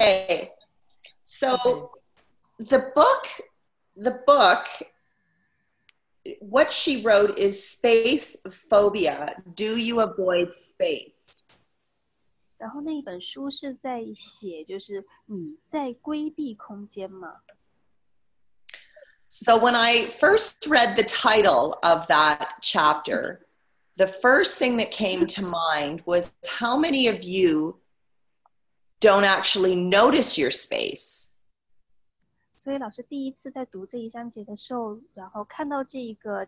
Okay. So the book, the book, what she wrote is space phobia. Do you avoid space? 然后那一本书是在写，就是你在规避空间吗？ So when I first read the title of that chapter, the first thing that came to mind was how many of you don't actually notice your space? 所以老师第一次在读这一章节的时候，然后看到这一个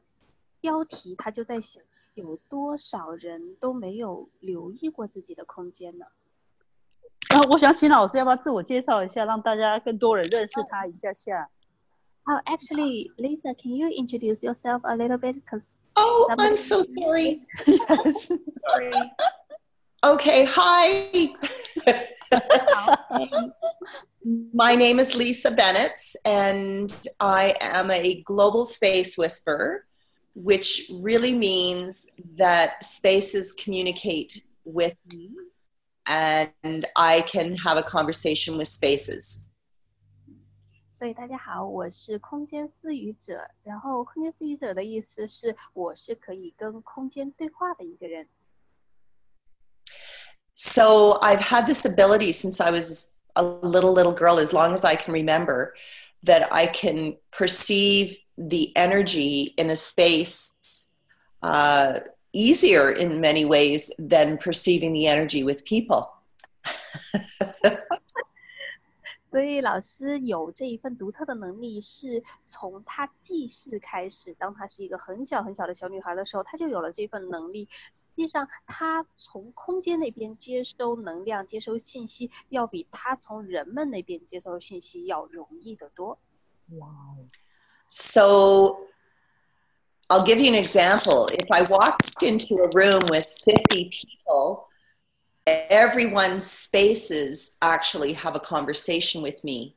标题，他就在想，有多少人都没有留意过自己的空间呢？然后我想请老师要不要自我介绍一下，让大家更多人认识他一下下。 Oh, actually, Lisa, can you introduce yourself a little bit? Because Oh, Somebody- I'm so sorry. Yes. Sorry. Okay, hi. my name is Lisa Benitz, and I am a global space whisperer, which really means that spaces communicate with me and I can have a conversation with spaces. 所以大家好，我是空间私语者。然后，空间私语者的意思是，我是可以跟空间对话的一个人。So I've had this ability since I was a little, little girl, as long as I can remember, that I can perceive the energy in a space uh, easier in many ways than perceiving the energy with people. 所以老师有这一份独特的能力，是从他记事开始。当她是一个很小很小的小女孩的时候，她就有了这份能力。 实际上，她从空间那边接收能量、接收信息，要比她从人们那边接收信息要容易得多。 So I'll give you an example. If I walked into a room with 50 people, everyone's spaces actually have a conversation with me.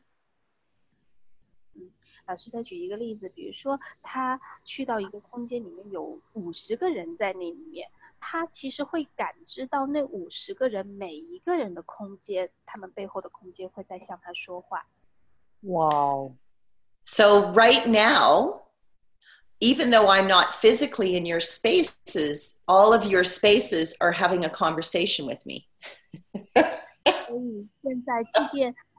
老师再举一个例子，比如说他去到一个空间里面有五十个人在那里面， 他其实会感知到那五十个人每一个人的空间，他们背后的空间会在向他说话。哇哦， So, right now, even though I'm not physically in your spaces, all of your spaces are having a conversation with me. 所以现在，即便老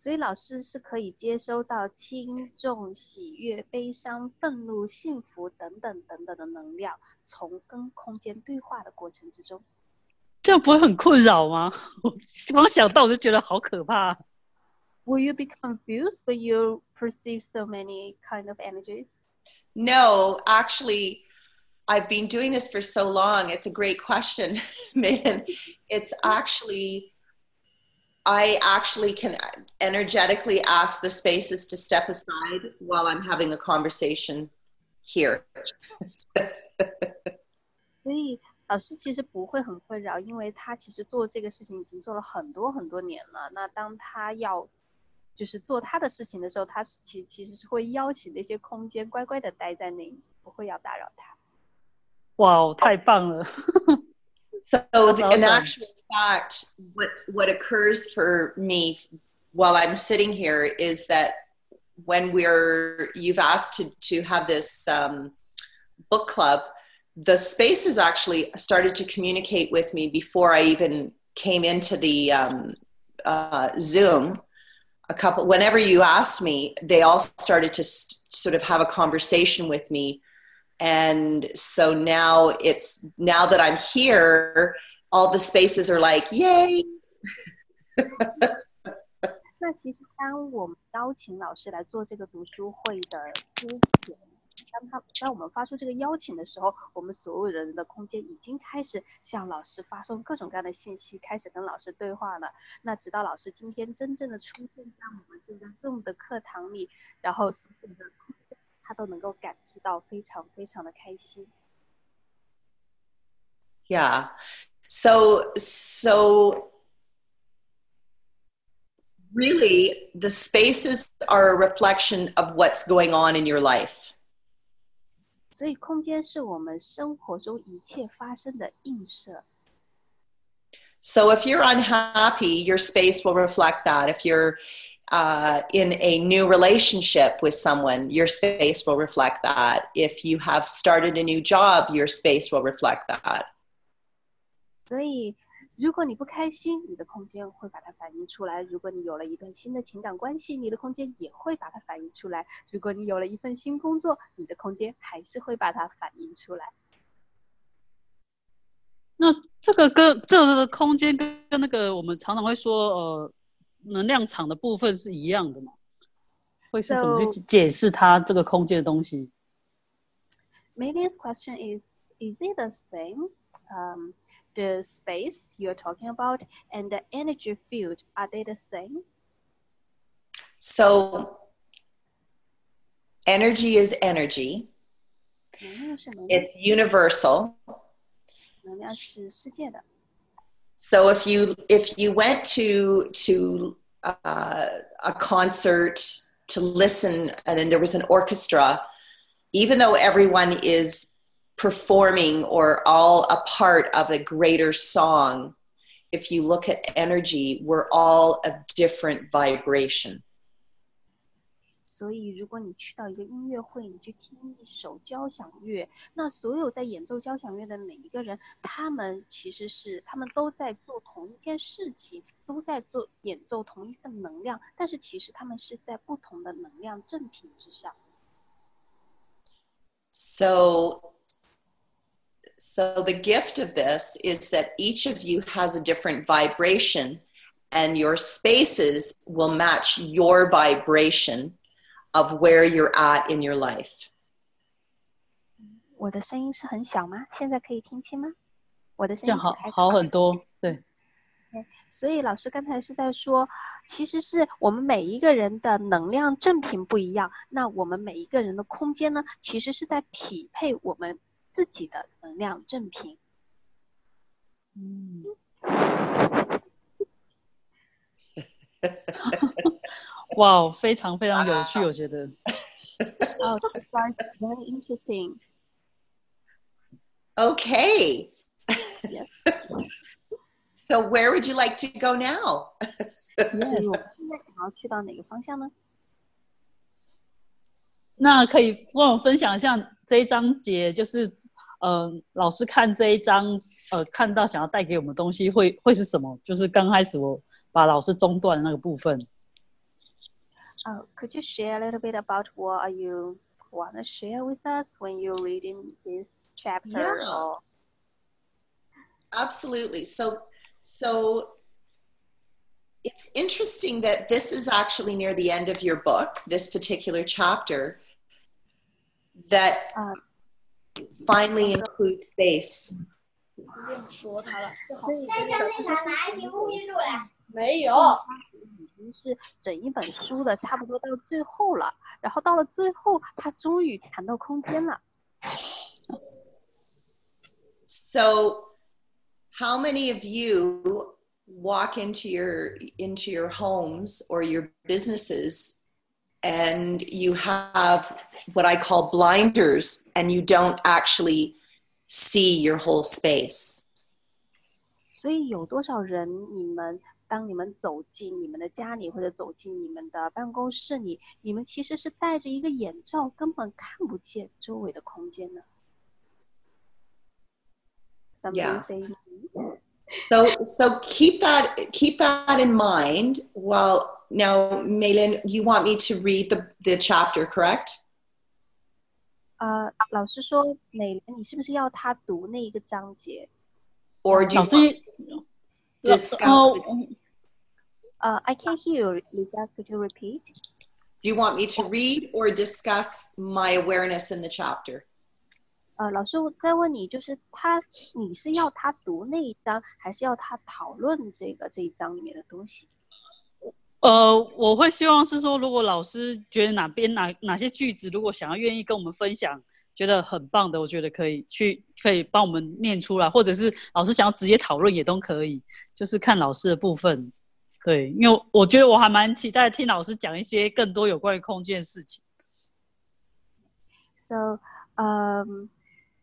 所以老师是可以接收到轻重、喜悦、悲伤、愤怒、幸福等等等等的能量，从跟空间对话的过程之中。这样不会很困扰吗？我光想到我就觉得好可怕。 Will you be confused when you perceive so many kind of energies? No, actually, I've been doing this for so long. It's a great question, man. It's actually, I actually can energetically ask the spaces to step aside while I'm having a conversation here. 所以老师其实不会很困扰，因为他其实做这个事情已经做了很多很多年了。那当他要就是做他的事情的时候，他是其其实是会邀请那些空间乖乖的待在那里，不会要打扰他。哇哦，太棒了！ So, That's in awesome. actual fact, what, what occurs for me while I'm sitting here is that when we're, you've asked to, to have this um, book club, the spaces actually started to communicate with me before I even came into the um, uh, Zoom. A couple, whenever you asked me, they all started to st- sort of have a conversation with me and so now it's now that i'm here all the spaces are like yay 那其实当我们邀请老师来做这个读书会的之前， 当他当我们发出这个邀请的时候，我们所有人的空间已经开始向老师发送各种各样的信息，开始跟老师对话了。那直到老师今天真正的出现在我们这个 Zoom 的课堂里，然后所有的空间 他都能够感知到，非常非常的开心。 Yeah. So so really the spaces are a reflection of what's going on in your life. 所以空间是我们生活中一切发生的映射。 So if you're unhappy, your space will reflect that. If you're uh, in a new relationship with someone, your space will reflect that. If you have started a new job, your space will reflect that. 所以，如果你不开心，你的空间会把它反映出来；如果你有了一段新的情感关系，你的空间也会把它反映出来；如果你有了一份新工作，你的空间还是会把它反映出来。那这个跟这个空间跟跟那个我们常常会说呃 能量场的部分是一样的嘛？会是怎么去 So- 解释它这个空间的东西？ Melian's question is: Is it the same? Um, the space you're talking about and the energy field are they the same? So energy is energy. 能量是能量， It's universal. So if you if you went to to uh, a concert to listen, and then there was an orchestra, even though everyone is performing or all a part of a greater song, if you look at energy, we're all a different vibration. 所以，如果你去到一个音乐会，你去听一首交响乐，那所有在演奏交响乐的每一个人，他们其实是他们都在做同一件事情，都在做演奏同一份能量，但是其实他们是在不同的能量正品之上。 So, so the gift of this is that each of you has a different vibration, and your spaces will match your vibration of where you're at in your life. 我的声音是很小吗？现在可以听清吗？我的声这样好音开好很多。对，所以老师刚才是在说，其实是我们每一个人的能量正品不一样，那我们每一个人的空间呢，其实是在匹配我们自己的能量正品。嗯， 哇，非常非常有趣，我觉得。哦、t h a t s very interesting. Okay. Yes. So, where would you like to go now? 所 以我们现在想要去到哪个方向呢？那可以跟我分享一下这一章节，就是呃，老师看这一章，呃，看到想要带给我们的东西会会是什么？就是刚开始我把老师中断的那个部分。Oh, could you share a little bit about what are you want to share with us when you're reading this chapter? Yeah. Or... Absolutely. So, so it's interesting that this is actually near the end of your book, this particular chapter, that um, finally includes space. 没有。经是整一本书的差不多到最后了，然后到了最后，他终于谈到空间了。 So, how many of you walk into your into your homes or your businesses and you have what I call blinders and you don't actually see your whole space? 所以有多少人，你们 当你们走进你们的家里，或者走进你们的办公室里，你们其实是戴着一个眼罩，根本看不见周围的空间的。Somebody Yeah. say So so keep that keep that in mind. While now, Malin, you want me to read the, the chapter, correct? 呃，老师说，美莲，你是不是要他读那一个章节？ Or do you 老师 want， 老 discuss 哦 the- 呃，I can't hear you, Lisa. Could you repeat? Do you want me to read or discuss my awareness in the chapter? 呃，老师，我再问你，就是他，你是要他读那一章，还是要他讨论这个这一章里面的东西？呃，我会希望是说，如果老师觉得哪边哪哪些句子，如果想要愿意跟我们分享，觉得很棒的，我觉得可以去可以帮我们念出来，或者是老师想要直接讨论也都可以，就是看老师的部分。 对，因为我觉得我还蛮期待听老师讲一些更多有关于空间的事情。 So, um,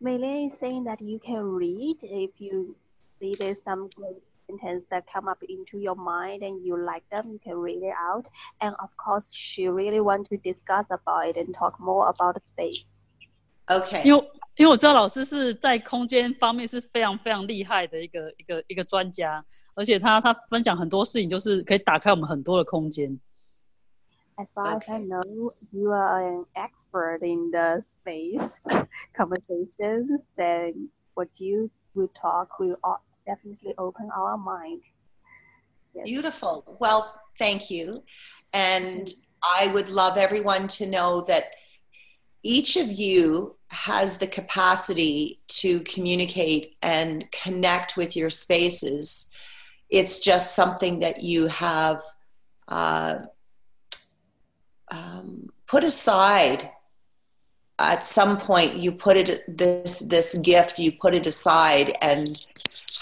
Meili is saying that you can read if you see there's some good sentence that come up into your mind and you like them, you can read it out. And of course, she really want to discuss about it and talk more about the space. Okay. 因为因为我知道老师是在空间方面是非常非常厉害的一个一个一个专家， 而且他他分享很多事情，就是可以打开我们很多的空间。 As far as I Okay. know, you are an expert in the space conversations. Then what you will talk will o- definitely open our mind. Yes. Beautiful. Well, thank you. And I would love everyone to know that each of you has the capacity to communicate and connect with your spaces. It's just something that you have uh, um, put aside. At some point, you put it this this gift. You put it aside and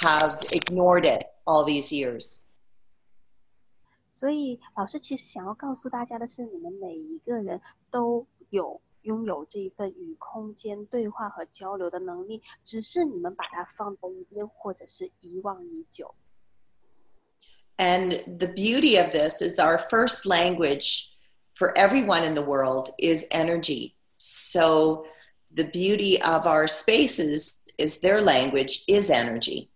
have ignored it all these years. 所以老师其实想要告诉大家的是，你们每一个人都有拥有这一份与空间对话和交流的能力，只是你们把它放在一边，或者是遗忘已久。 And the beauty of this is our first language for everyone in the world is energy. So the beauty of our spaces is their language is energy.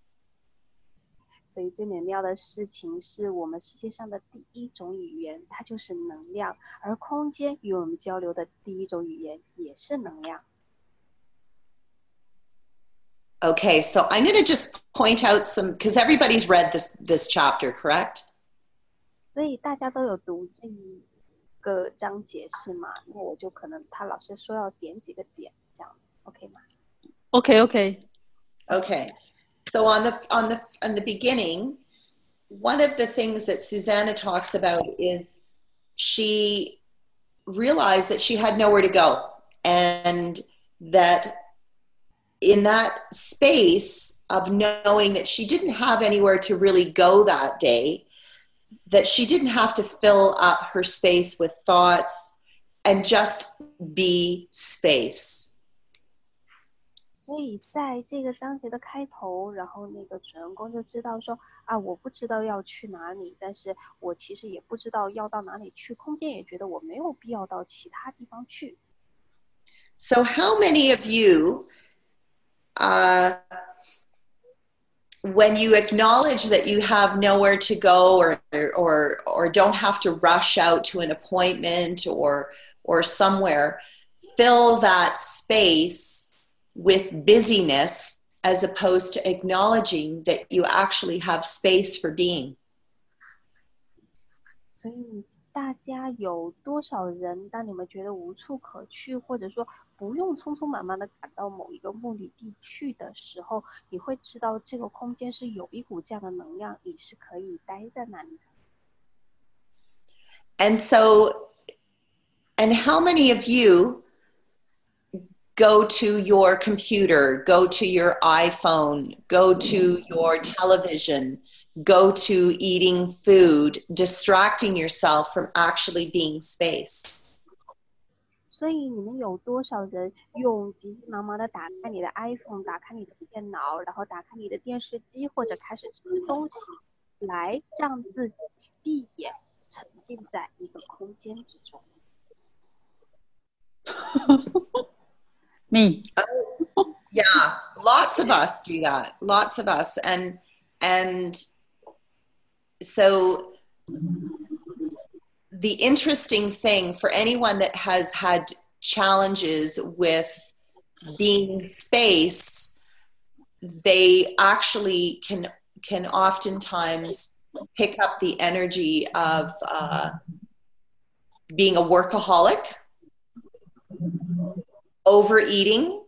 所以最美妙的事情是我们世界上的第一种语言，它就是能量，而空间与我们交流的第一种语言也是能量。 Okay, so I'm going to just point out some because everybody's read this this chapter, correct? 所以大家都有读这一个章节是吗？那我就可能他老师说要点几个点，这样 OK 吗？ OK OK， Okay. So on the on the on the beginning, one of the things that Susanna talks about is she realized that she had nowhere to go and that in that space of knowing that she didn't have anywhere to really go that day, that she didn't have to fill up her space with thoughts and just be space. 所以在这个章节的开头，然后那个主人公就知道说啊，我不知道要去哪里，但是我其实也不知道要到哪里去，空间也觉得我没有必要到其他地方去。 So, how many of you, uh, when you acknowledge that you have nowhere to go or, or, or don't have to rush out to an appointment or, or somewhere, fill that space with busyness as opposed to acknowledging that you actually have space for being? 所以大家有多少人，当你们觉得无处可去，或者说 不用匆匆忙忙的赶到某一个目的地去的时候，你会知道这个空间是有一股这样的能量，你是可以待在那里的。 And so, and how many of you go to your computer, go to your iPhone, go to your television, go to eating food, distracting yourself from actually being space? 所以你们有多少人用急急忙忙的打开你的 iPhone，打开你的电脑，然后打开你的电视机，或者开始吃东西，来让自己闭眼，沉浸在一个空间之中？me Yeah, lots of us do that. Lots of us. And and so the interesting thing for anyone that has had challenges with being space, they actually can can oftentimes pick up the energy of uh, being a workaholic, overeating,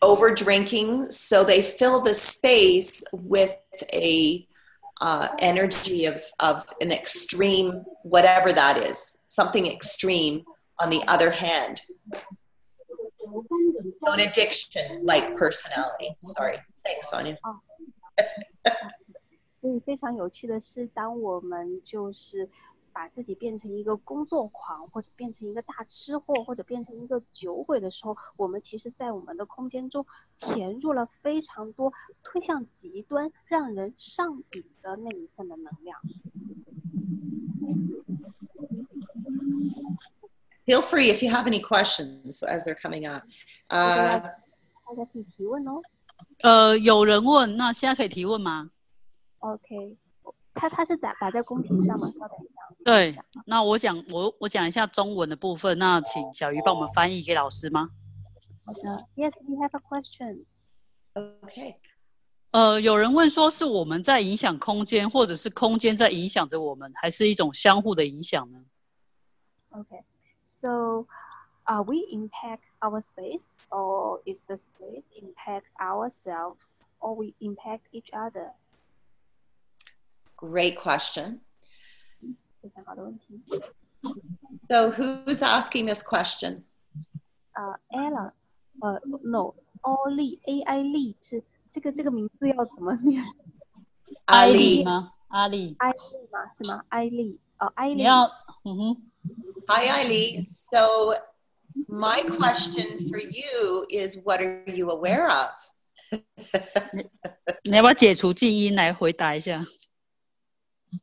over drinking. So they fill the space with a uh, energy of, of an extreme, whatever that is, something extreme on the other hand. So an addiction like personality. Sorry. Thanks, Sonia. 所以非常有趣的是，当我们就是 把自己变成一个工作狂，或者变成一个大吃货，或者变成一个酒鬼的时候，我们其实，在我们的空间中填入了非常多推向极端、让人上瘾的那一份的能量。Feel free if you have any questions as they're coming up. Uh, 大家可以提问哦。呃，有人问，那现在可以提问吗？OK，他他是打打在公屏上吗？稍等一下。对，那我讲我我讲一下中文的部分，那请小鱼帮我们翻译给老师吗？好的，Yes, we have a question. okay. 呃，有人问说是我们在影响空间，或者是空间在影响着我们，还是一种相互的影响呢？Okay, so are we impact our space, or is the space impact ourselves, or we impact each other? Great question. 非常好的问题。 So who's asking this question? 呃、e l l a 呃，No, Ollie, A I 丽是这个这个名字要怎么念？艾 Ali. 丽吗？阿丽，艾丽吗？是吗？艾丽，哦，艾丽。你要，嗯哼， Hi, Eileen. So my question for you is what are you aware of? 你要不要解除静音来回答一下？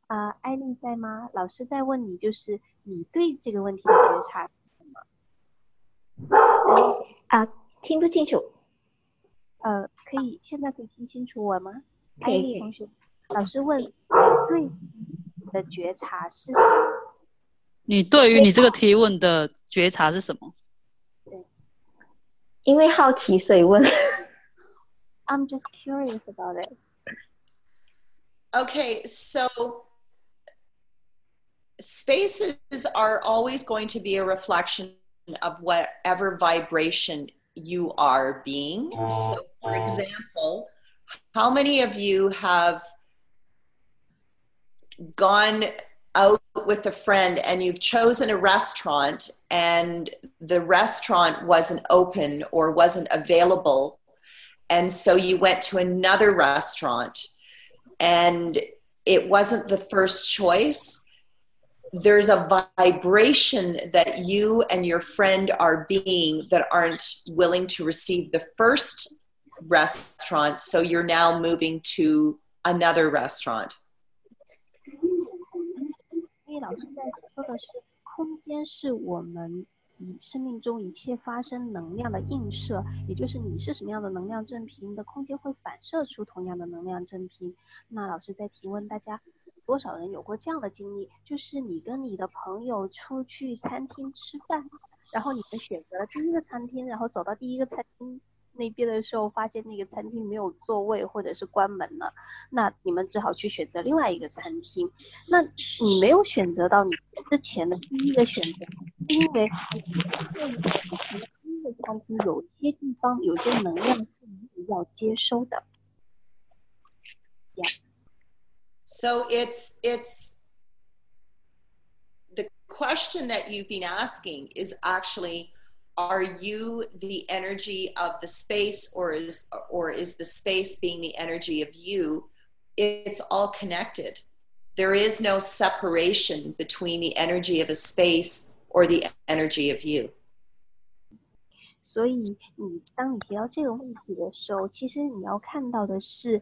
啊、艾丽在吗？老师在问你，就是你对这个问题的觉察是什么？啊，听不清楚。呃，可以现在可以听清楚我吗？艾丽同学，老师问你对你的觉察是什么？你对于你这个提问的觉察是什么？对因为好奇所以问。I'm just curious about it. Okay, so spaces are always going to be a reflection of whatever vibration you are being. So, for example, how many of you have gone out with a friend and you've chosen a restaurant and the restaurant wasn't open or wasn't available? And so you went to another restaurant and it wasn't the first choice, there's a vibration that you and your friend are being that aren't willing to receive the first restaurant. So you're now moving to another restaurant. 因为老师在说的是，空间是我们 你生命中一切发生能量的映射，也就是你是什么样的能量正频，你的空间会反射出同样的能量正频。那老师在提问大家，多少人有过这样的经历？就是你跟你的朋友出去餐厅吃饭，然后你们选择了第一个餐厅，然后走到第一个餐厅那边的时候，发现那个餐厅没有座位或者是关门了，那你们只好去选择另外一个餐厅。那你没有选择到你之前的第一个选择，是因为对于第一个餐厅有些地方有些能量是你要接收的。 So it's it's the question that you've been asking is actually are you the energy of the space or is or is the space being the energy of you it's all connected there is no separation between the energy of a space or the energy of you 所以你当你提到这个问题的时候，其实你要看到的是，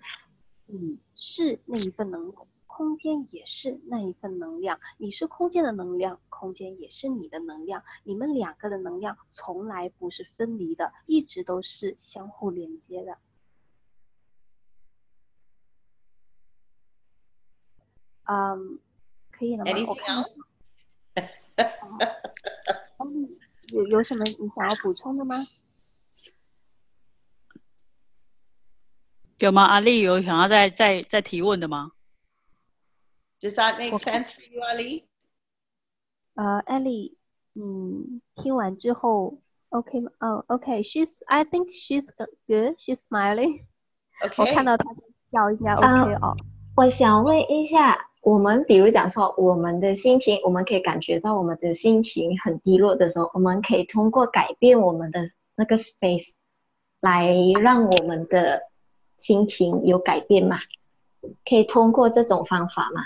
你是那一份能量， 空间也是那一份能量，你是空间的能量，空间也是你的能量，你们两个的能量从来不是分离的，一直都是相互连接的。嗯，可以了吗？我看 嗯有有什么你想要补充的吗？有吗？阿丽有想要再再再提问的吗？Does that make sense for you ali 呃，Ellie，你听完之后，OK 吗？哦，OK，She's I think she's good. She's smiling. OK，我看到她在笑，应该啊 OK 哦。我想问一下，我们比如讲说我们的心情，我们可以感觉到我们的心情很低落的时候，我们可以通过改变我们的那个 space 来让我们的心情有改变吗？可以通过这种方法吗？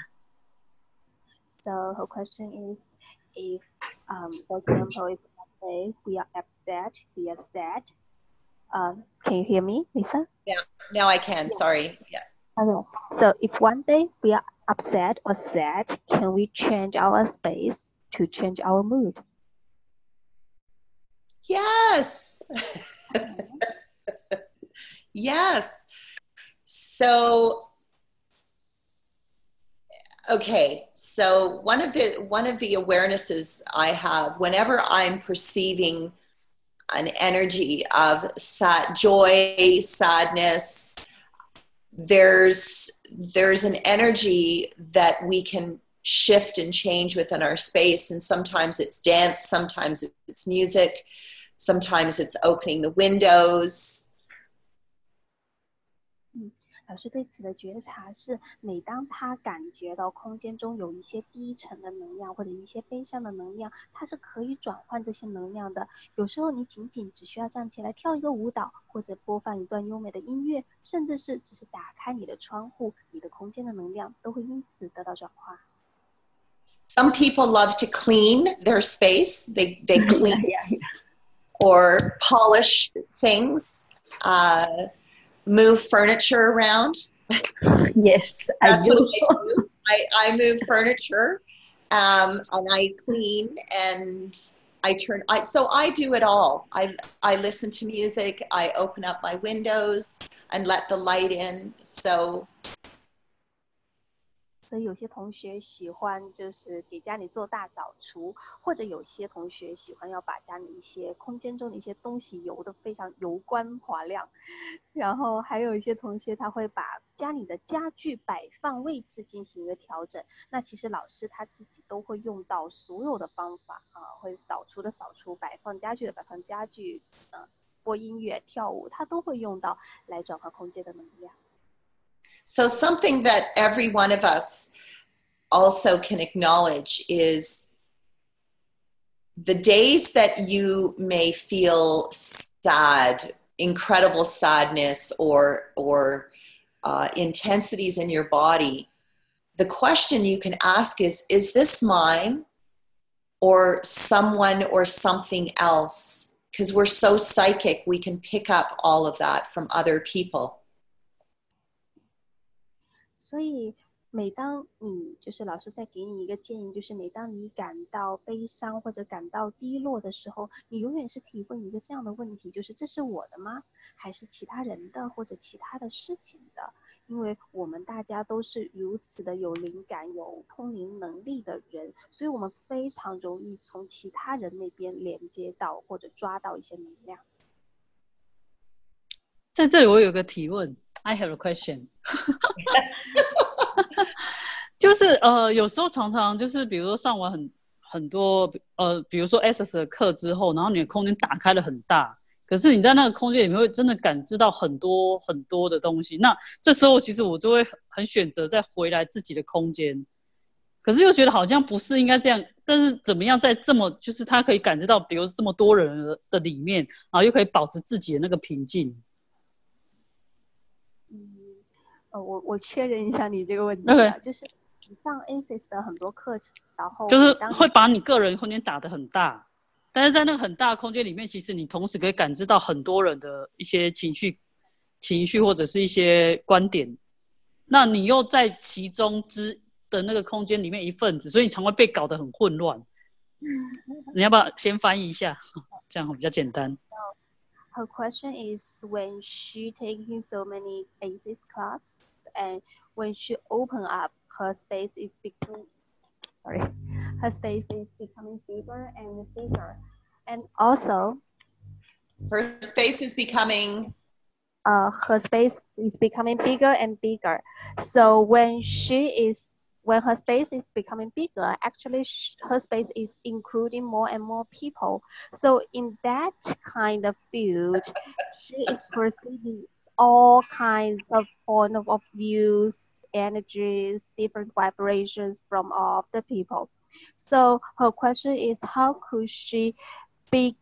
So her question is, if, um, for example, if say we are upset, we are sad. Um, can you hear me, Lisa? Yeah, now I can. Sorry. Yeah. Okay. So if one day we are upset or sad, can we change our space to change our mood? Yes. yes. So okay, so one of the one of the awarenesses I have whenever I'm perceiving an energy of sad, joy, sadness, there's there's an energy that we can shift and change within our space and sometimes it's dance sometimes it's music sometimes it's opening the windows 老师对此的觉察是，每当他感觉到空间中有一些低沉的能量或者一些悲伤的能量，它是可以转换这些能量的。有时候你仅仅只需要站起来跳一个舞蹈，或者播放一段优美的音乐，甚至是只是打开你的窗户，你的空间的能量都会因此得到转化。 some people love to clean their space they they clean yeah, yeah. or polish things uh, move furniture around Yes, I do. I do. I, I move furniture um, and I clean and I turn. I, so I do it all. I, I listen to music. I open up my windows and let the light in. So 所以有些同学喜欢就是给家里做大扫除，或者有些同学喜欢要把家里一些空间中的一些东西油的非常油光滑亮，然后还有一些同学他会把家里的家具摆放位置进行一个调整。那其实老师他自己都会用到所有的方法啊，会扫除的扫除，摆放家具的摆放家具，呃，播音乐、跳舞，他都会用到来转换空间的能量。So, something that every one of us also can acknowledge is the days that you may feel sad, incredible sadness, or, or uh, intensities in your body. The question you can ask is Is this mine or someone or something else? Because we're so psychic, we can pick up all of that from other people. 所以，每当你就是老师在给你一个建议，就是每当你感到悲伤或者感到低落的时候，你永远是可以问一个这样的问题，就是这是我的吗？还是其他人的或者其他的事情的？因为我们大家都是如此的有灵感、有通灵能力的人，所以我们非常容易从其他人那边连接到或者抓到一些能量。在这里我有个提问，I have a question。就是呃，有时候常常就是，比如说上完很很多呃，比如说 SS 的课之后，然后你的空间打开了很大，可是你在那个空间里面会真的感知到很多很多的东西。那这时候其实我就会很很选择再回来自己的空间，可是又觉得好像不是应该这样。但是怎么样在这么就是他可以感知到，比如这么多人的的里面，然后又可以保持自己的那个平静。嗯，呃，我我确认一下你这个问题就是你上 ASIS 的很多课程，然后就是会把你个人空间打得很大，但是在那个很大的空间里面，其实你同时可以感知到很多人的一些情绪、情绪或者是一些观点，那你又在其中之的那个空间里面一份子，所以你常会被搞得很混乱。你要不要先翻译一下？这样比较简单。Her question is when she taking so many Access class and when she open up, her space is becoming sorry, her space is becoming bigger and bigger, and also Her space is becoming uh, her space is becoming bigger and bigger. So when she is when her space is becoming bigger, actually her space is including more and more people. So in that kind of field, she is receiving all kinds of point of views, energies, different vibrations from all of the people. So her question is how could she be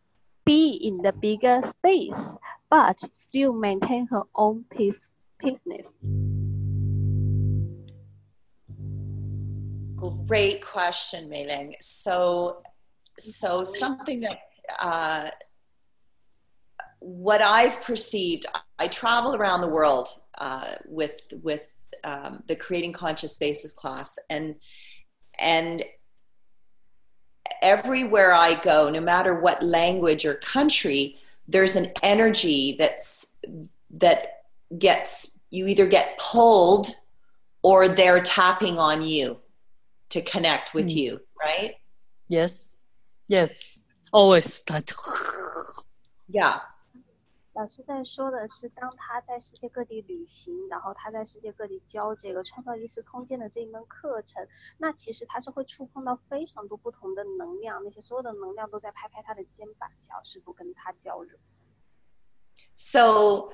be in the bigger space but still maintain her own peace peaceness? Great question, Mei Ling. So, so something that uh, what I've perceived, I travel around the world uh, with with um, the Creating Conscious Spaces class, and and everywhere I go, no matter what language or country, there's an energy that's that gets you either get pulled or they're tapping on you to connect with Mm. you, right? Yes, yes, always that. Yeah. 老师在说的是，当他在世界各地旅行，然后他在世界各地教这个创造意识空间的这一门课程，那其实他是会触碰到非常多不同的能量，那些所有的能量都在拍拍他的肩膀，想要试图跟他交流。 So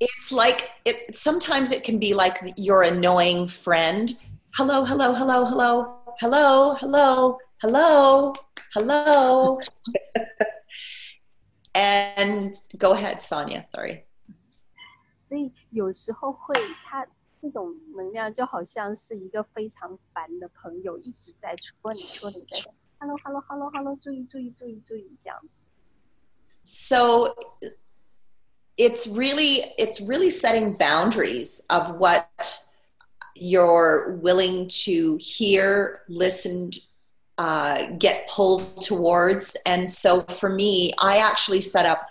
it's like it sometimes it can be like your annoying friend. Hello, hello, hello, hello, hello, hello, hello, hello. and go ahead, Sonia. Sorry. 所以有时候会，他这种能量就好像是一个非常烦的朋友，一直在戳你戳你，在 hello hello hello hello，注意注意注意注意这样。 So it's really it's really setting boundaries of what you're willing to hear, listen, uh, get pulled towards. And so for me, I actually set up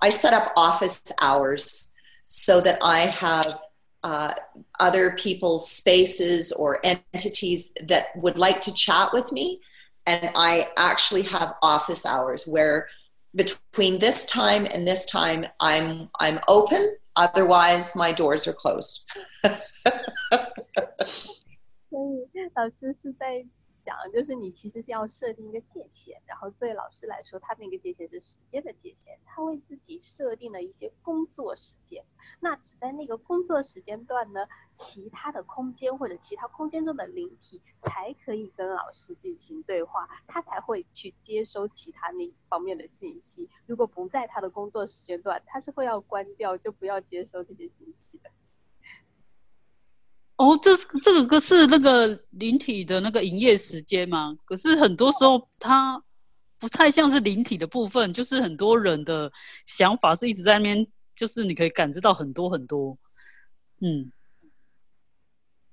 I set up office hours so that I have uh, other people's spaces or entities that would like to chat with me. And I actually have office hours where between this time and this time I'm I'm open. Otherwise, my doors are closed. 所以老师是在 讲，就是你其实是要设定一个界限，然后对老师来说，他那个界限是时间的界限，他为自己设定了一些工作时间，那只在那个工作时间段呢，其他的空间或者其他空间中的灵体才可以跟老师进行对话，他才会去接收其他那方面的信息。如果不在他的工作时间段，他是会要关掉，就不要接收这些信息的。哦，这是这个个是那个灵体的那个营业时间吗？可是很多时候它不太像是灵体的部分，就是很多人的想法是一直在那边，就是你可以感知到很多很多。嗯，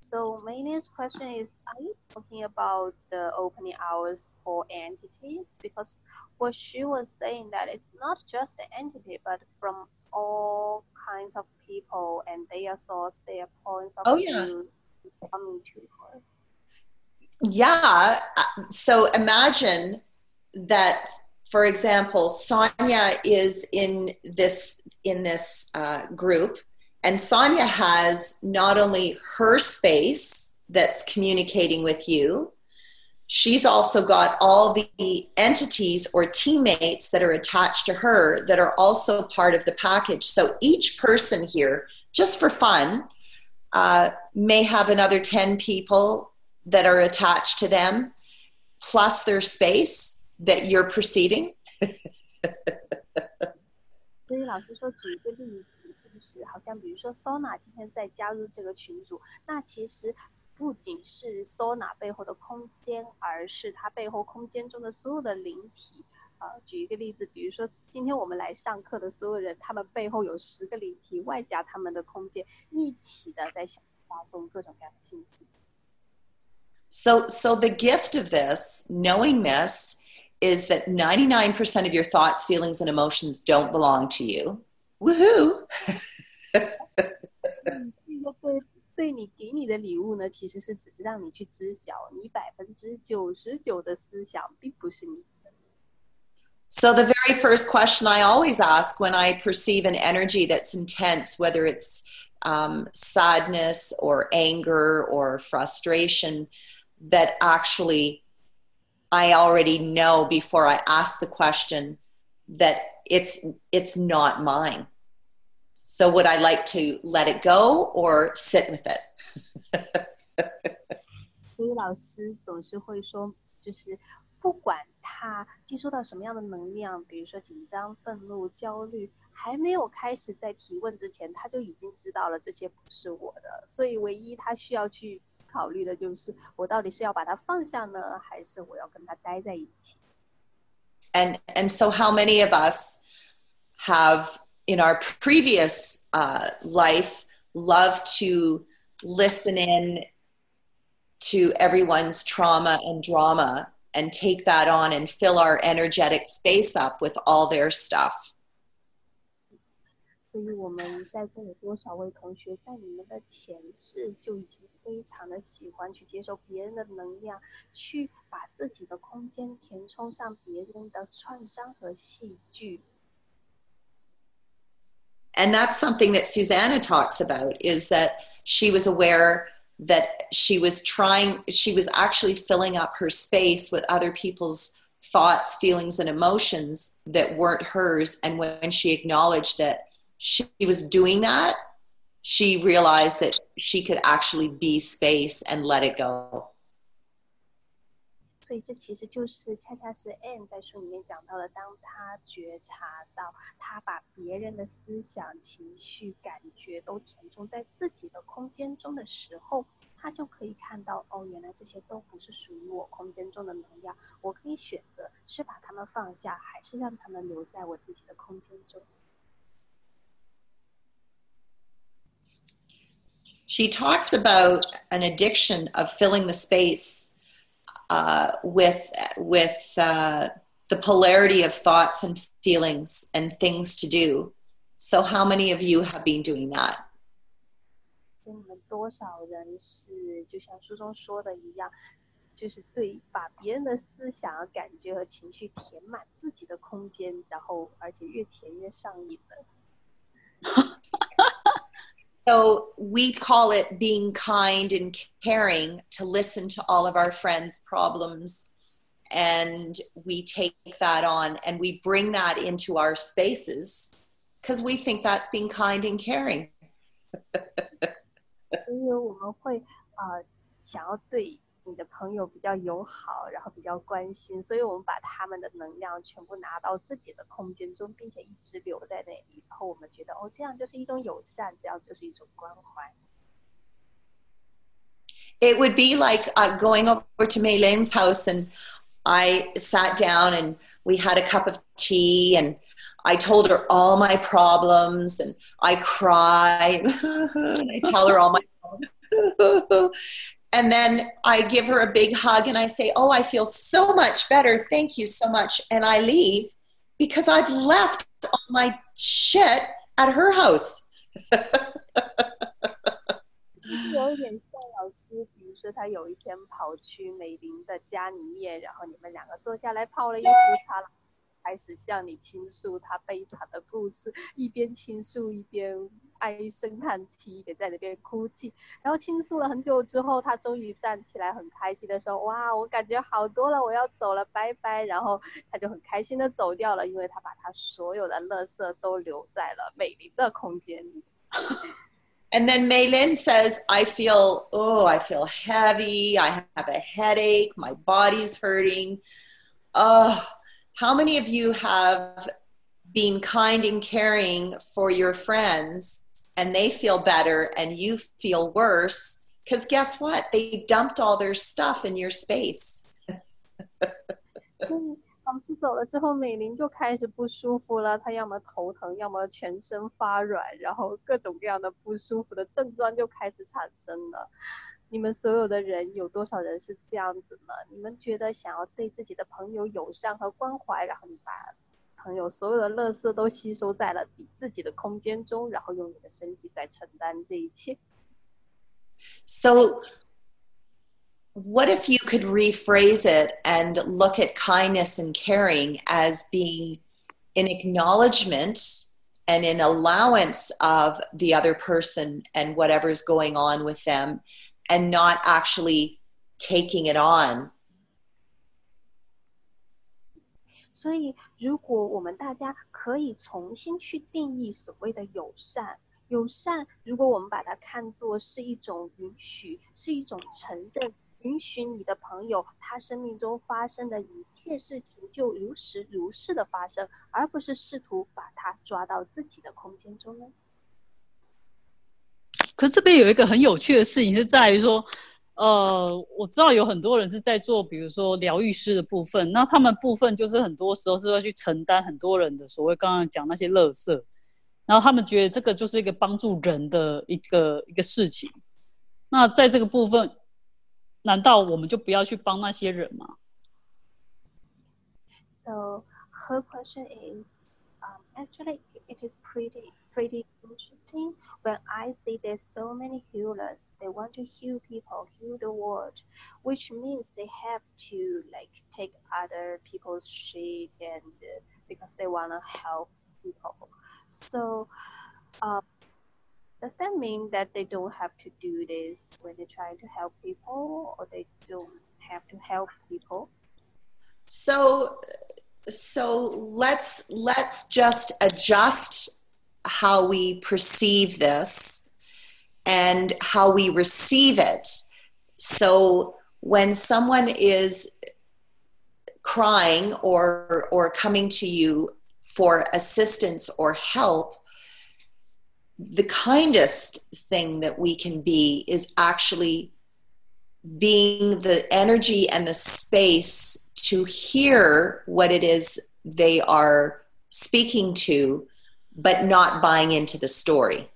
So Mayne's question is, are you talking about the opening hours for entities? Because what she was saying that it's not just the entity, but from all kinds of people and their source, their points of Oh, yeah. view coming to her. Yeah. uh, So imagine that, for example, Sonia is in this in this uh, group, and Sonia has not only her space that's communicating with you She's also got all the entities or teammates that are attached to her that are also part of the package. So each person here, just for fun, uh, may have another 10 people that are attached to them, plus their space that you're perceiving. 所以老师说，举一个例子，是不是好像比如说 Sona 今天在加入这个群组，那其实 不仅是 Sona 背后的空间，而是它背后空间中的所有的灵体。呃，举一个例子，比如说今天我们来上课的所有人，他们背后有十个灵体，外加他们的空间，一起的在向发送各种各样的信息。 So, so the gift of this, knowing this, is that 99% of your thoughts, feelings, and emotions don't belong to you. Woohoo! 这个对对你给你的礼物呢，其实是只是让你去知晓，你百分之九十九的思想并不是你的。 So, the very first question I always ask when I perceive an energy that's intense, whether it's um, sadness or anger or frustration that actually I already know before I ask the question that it's it's not mine. So would I like to let it go or sit with it? 所以老师总是会说，就是不管他接收到什么样的能量，比如说紧张、愤怒、焦虑，还没有开始在提问之前，他就已经知道了这些不是我的。所以唯一他需要去考虑的就是，我到底是要把它放下呢，还是我要跟他待在一起？And and so how many of us have in our previous uh, life love to listen in to everyone's trauma and drama and take that on and fill our energetic space up with all their stuff. 所以我们在座有多少位同学，在你们的前世就已经非常的喜欢去接受别人的能量，去把自己的空间填充上别人的创伤和戏剧。 And that's something that Susanna talks about is that she was aware that she was trying, she was actually filling up her space with other people's thoughts, feelings, and emotions that weren't hers. And when she acknowledged that she was doing that, she realized that she could actually be space and let it go. 所以这其实就是恰恰是 Anne 在书里面讲到的，当他觉察到他把别人的思想、情绪、感觉都填充在自己的空间中的时候，他就可以看到，哦，原来这些都不是属于我空间中的能量，我可以选择是把它们放下，还是让它们留在我自己的空间中。She talks about an addiction of filling the space uh, with with uh, the polarity of thoughts and feelings and things to do. So, how many of you have been doing that? 你们多少人是就像书中说的一样，就是对把别人的思想、感觉和情绪填满自己的空间，然后而且越填越上瘾的。 So we call it being kind and caring to listen to all of our friends' problems. And we take that on and we bring that into our spaces because we think that's being kind and caring. 因为我们会呃想要对 你的朋友比较友好，然后比较关心，所以我们把他们的能量全部拿到自己的空间中，并且一直留在那里。然后我们觉得，哦，这样就是一种友善，这样就是一种关怀。It would be like uh, going over to Meiling's house, and I sat down and we had a cup of tea, and I told her all my problems, and I cry, and I tell her all my. And then I give her a big hug and I say, Oh, I feel so much better. Thank you so much. And I leave because I've left all my shit at her house. 有点像老师，比如说他有一天跑去美玲的家里面，然后你们两个坐下来泡了一壶茶。 开始向你倾诉他悲惨的故事，一边倾诉一边唉声叹气，一边在那边哭泣。然后倾诉了很久之后，他终于站起来，很开心的说：“哇，我感觉好多了，我要走了，拜拜。”然后他就很开心的走掉了，因为他把他所有的垃圾都留在了美玲的空间里。And then Meiling says, I feel, oh, I feel heavy. I have a headache. My body's hurting. Oh, how many of you have been kind and caring for your friends and they feel better and you feel worse? Because guess what? They dumped all their stuff in your space. 老师走了之后，美玲就开始不舒服了。她要么头疼，要么全身发软，然后各种各样的不舒服的症状就开始产生了。 你们所有的人有多少人是这样子呢？你们觉得想要对自己的朋友友善和关怀，然后你把朋友所有的乐色都吸收在了你自己的空间中，然后用你的身体在承担这一切。So, what if you could rephrase it and look at kindness and caring as being an acknowledgement and in allowance of the other person and whatever's going on with them and not actually taking it on 所以，如果我们大家可以重新去定义所谓的友善，友善，如果我们把它看作是一种允许，是一种承认，允许你的朋友他生命中发生的一切事情就如实如是的发生，而不是试图把它抓到自己的空间中呢？ 可这边有一个很有趣的事情是在于说。呃，我知道有很多人是在做，比如说疗愈师的部分，那他们部分就是很多时候是要去承担很多人的所谓刚刚讲那些垃圾，然后他们觉得这个就是一个帮助人的一个一个事情。那在这个部分，难道我们就不要去帮那些人吗？So her question is, um, actually, it is pretty. pretty interesting when I see there's so many healers. They want to heal people, heal the world, which means they have to like take other people's shit and uh, because they want to help people. So, uh, does that mean that they don't have to do this when they're trying to help people, or they don't have to help people? So, so let's let's just adjust how we perceive this and how we receive it. So when someone is crying or or coming to you for assistance or help, the kindest thing that we can be is actually being the energy and the space to hear what it is they are speaking to but not buying into the story.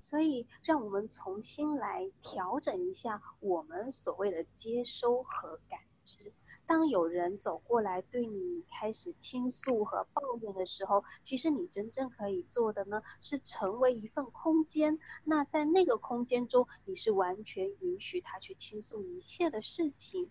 所以，让我们重新来调整一下我们所谓的接收和感知。当有人走过来对你开始倾诉和抱怨的时候，其实你真正可以做的呢，是成为一份空间。那在那个空间中，你是完全允许他去倾诉一切的事情，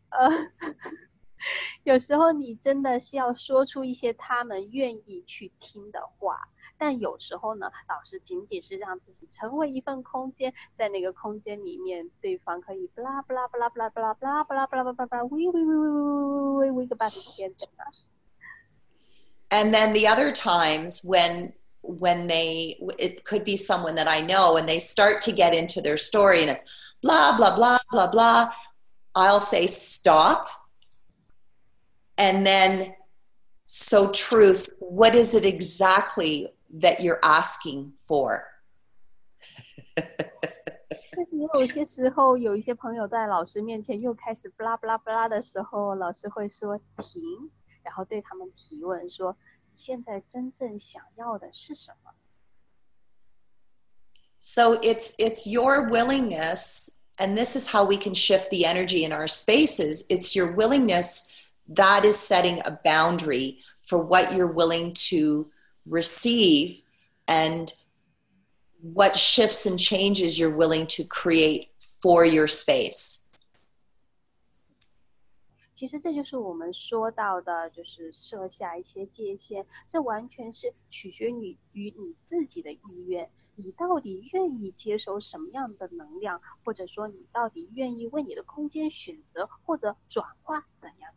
呃，有时候你真的是要说出一些他们愿意去听的话。但有时候呢，老师仅仅是让自己成为一份空间，在那个空间里面，对方可以不啦不啦不啦不啦不啦不啦不啦不啦不啦不啦，喂喂喂喂喂喂喂喂个半天的。And then the other times when when they it could be someone that I know and they start to get into their story and it's blah blah blah blah blah, I'll say stop. And then so truth, what is it exactly that you're asking for. 也有些时候，有一些朋友在老师面前又开始不拉不拉不拉的时候，老师会说停，然后对他们提问说：“现在真正想要的是什么？” So it's it's your willingness, and this is how we can shift the energy in our spaces. It's your willingness that is setting a boundary for what you're willing to receive and what shifts and changes you're willing to create for your space. 其实这就是我们说到的，就是设下一些界限，这完全是取决于于你自己的意愿。 你到底愿意接收什么样的能量，或者说你到底愿意为你的空间选择或者转化怎样？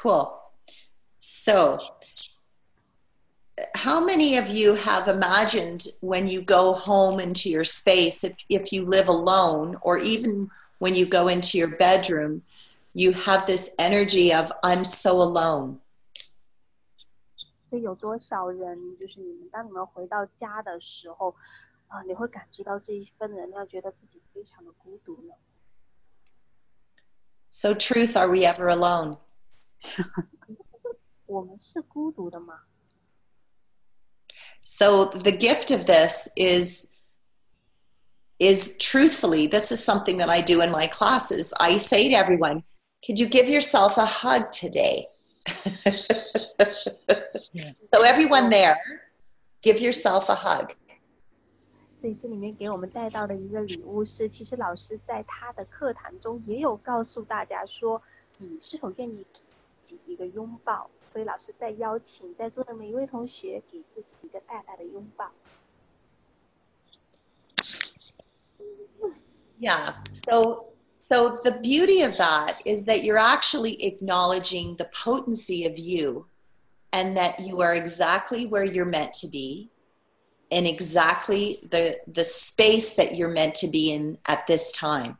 Cool. So, how many of you have imagined when you go home into your space, if, if you live alone, or even when you go into your bedroom, you have this energy of, I'm so alone. 所以有多少人，就是你们当你们回到家的时候，啊、呃，你会感知到这一份能量，觉得自己非常的孤独呢？So, truth, are we ever alone? 我们是孤独的吗？ So the gift of this is is truthfully, this is something that I do in my classes. I say to everyone, could you give yourself a hug today? So everyone there, give yourself a hug. 所以这里面给我们带到的一个礼物是，其实老师在他的课堂中也有告诉大家说，你是否愿意给自己一个拥抱？所以老师在邀请在座的每一位同学给自己一个大大的拥抱。 Yeah. So so the beauty of that is that you're actually acknowledging the potency of you and that you are exactly where you're meant to be in exactly the the space that you're meant to be in at this time.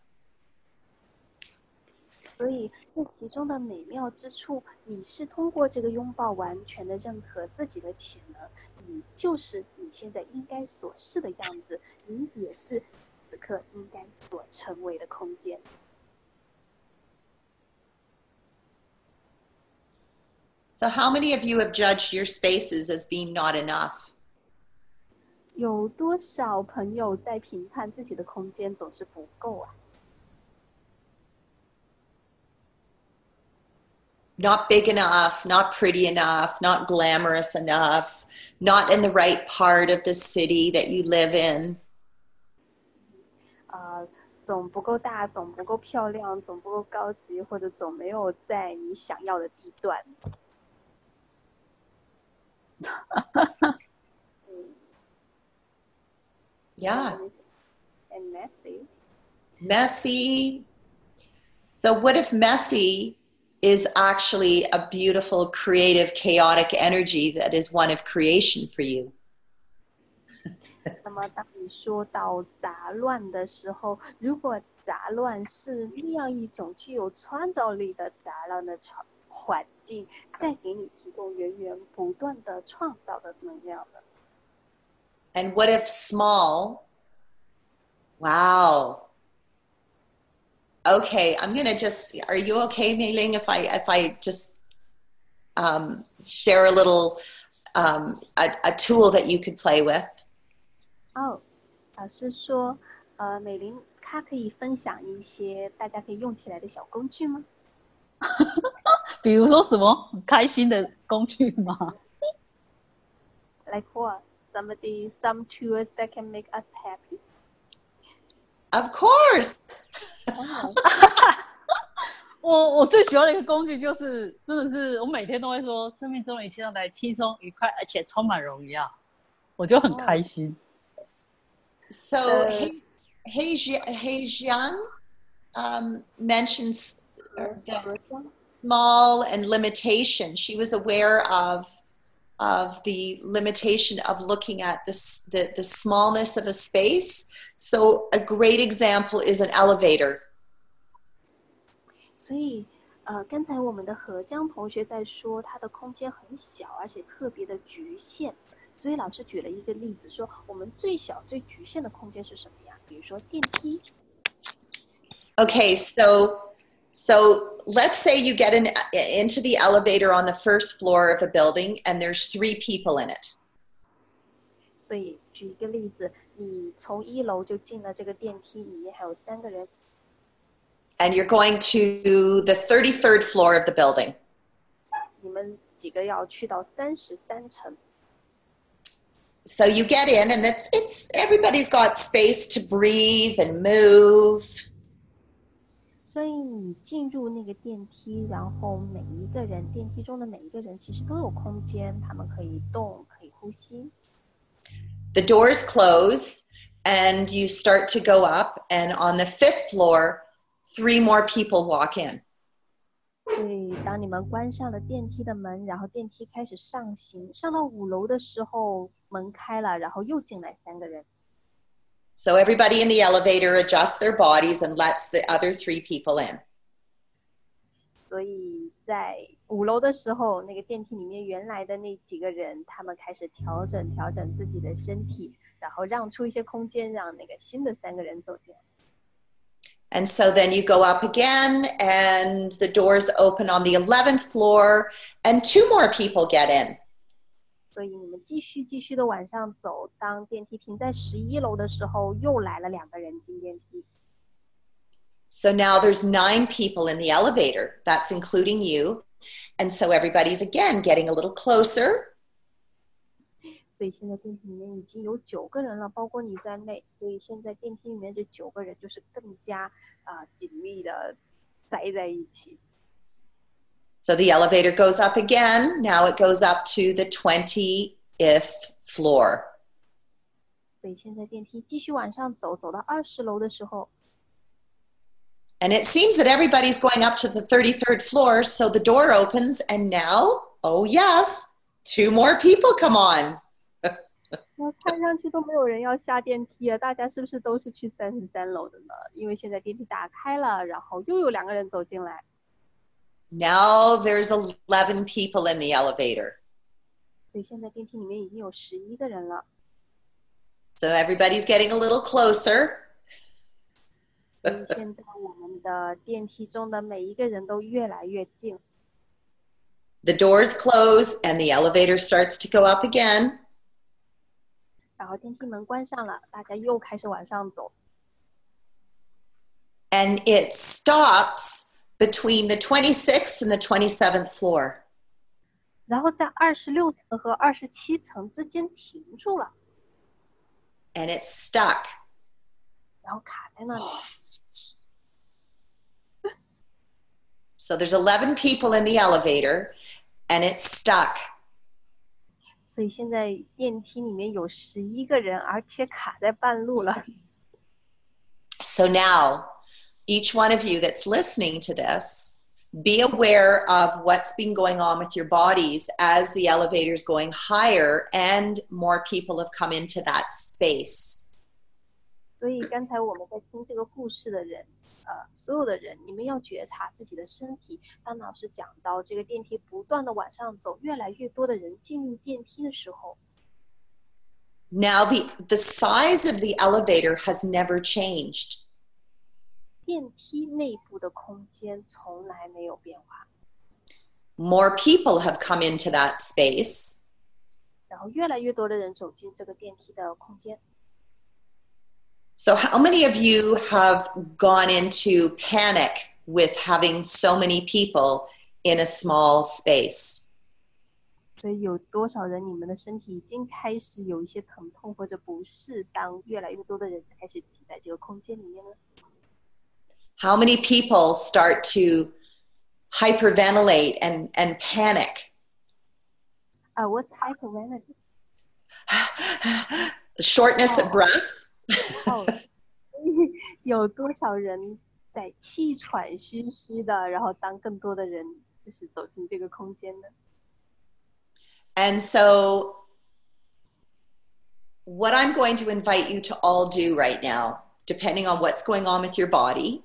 所以这其中的美妙之处，你是通过这个拥抱完全的认可自己的潜能，你就是你现在应该所是的样子，你也是此刻应该所成为的空间。 So how many of you have judged your spaces as being not enough? 有多少朋友在评判自己的空间总是不够啊？ Not big enough, not pretty enough, not glamorous enough, not in the right part of the city that you live in. 呃，总不够大，总不够漂亮，总不够高级，或者总没有在你想要的地段。嗯 Yeah. and messy. messy. So, what if messy is actually a beautiful, creative, chaotic energy that is one of creation for you? 那么，当你说到杂乱的时候，如果杂乱是那样一种具有创造力的杂乱的环环 境，再给你提供源源不断的创造的能量呢？ And what if small? Wow. Okay, I'm gonna just. Are you okay, Mei Ling? If I if I just um, share a little um, a, a tool that you could play with. 哦，老师说，呃，美玲，她可以分享一些大家可以用起来的小工具吗？ 比如说什么很开心的工具吗？Like what? Somebody, some tools that can make us happy. Of course. 我我最喜欢的一个工具就是，真的是我每天都会说，生命中的一切都来轻松、愉快，而且充满荣耀，我就很开心。So Uh, He He Jia- He Jiang um, mentions the small and limitation. She was aware of of the limitation of looking at this the, the smallness of a space. So a great example is an elevator. 所以，呃，刚才我们的何江同学在说，它的空间很小，而且特别的局限。所以老师举了一个例子，说我们最小、最局限的空间是什么呀？比如说电梯。 Okay, so so let's say you get in, into the elevator on the first floor of a building and there's three people in it. 所以举一个例子，你从一楼就进了这个电梯，里面还有三个人， And you're going to the 33rd floor of the building. 你们几个要去到三十三层。 So you get in and it's it's everybody's got space to breathe and move. 所以你进入那个电梯，然后每一个人，电梯中的每一个人其实都有空间，他们可以动，可以呼吸。 The doors close and you start to go up and on the 5th floor three more people walk in. 所以当你们关上了电梯的门，然后电梯开始上行，上到五楼的时候，门开了，然后又进来三个人。 So everybody in the elevator adjusts their bodies and lets the other three people in. 所以在五楼的时候，那个电梯里面原来的那几个人，他们开始调整调整自己的身体，然后让出一些空间，让那个新的三个人走进来。 And so then you go up again, and the doors open on the 11th floor, and two more people get in. 所以你们继续继续的往上走，当电梯停在十一楼的时候，又来了两个人进电梯。 So now there's nine people in the elevator. That's including you. And so everybody's again getting a little closer. 所以现在电梯里面已经有九个人了，包括你在内。所以现在电梯里面这九个人就是更加啊、紧密的塞在一起。 So the elevator goes up again. Now it goes up to the 20th floor. 所以现在电梯继续往上走，走到二十楼的时候， And it seems that everybody's going up to the 33rd floor. So the door opens, and now, oh yes, two more people come on. 那看上去都没有人要下电梯啊，大家是不是都是去三十三楼的呢？因为现在电梯打开了，然后又有两个人走进来， Now there's 11 people in the elevator. 所以现在电梯里面已经有十一个人了。 So everybody's getting a little closer. 所以现在我们的电梯中的每一个人都越来越近， The doors close, and the elevator starts to go up again. 然后电梯门关上了，大家又开始往上走。 And it stops between the 26th and the 27th floor. 然后在二十六层和二十七层之间停住了， And it's stuck. 然后卡在那里。 So there's 11 people in the elevator, and it's stuck. 所以现在电梯里面有十一个人，而且卡在半路了。 So now, each one of you that's listening to this, be aware of what's been going on with your bodies as the elevator's going higher and more people have come into that space. 所以刚才我们在听这个故事的人，呃，所有的人，你们要觉察自己的身体。当老师讲到这个电梯不断的往上走，越来越多的人进入电梯的时候， Now, the, the size of the elevator has never changed. 电梯内部的空间从来没有变化。 More people have come into that space. 然后越来越多的人走进这个电梯的空间。 So, how many of you have gone into panic with having so many people in a small space? 所以有多少人，你们的身体已经开始有一些疼痛或者不适？当越来越多的人开始挤在这个空间里面呢？ How many people start to hyperventilate and, and panic? 啊、w h a t s hyperventilation？ Shortness of breath? 哦，有多少人在气喘吁吁的？然后当更多的人就是走进这个空间呢？ And so, what I'm going to invite you to all do right now, depending on what's going on with your body,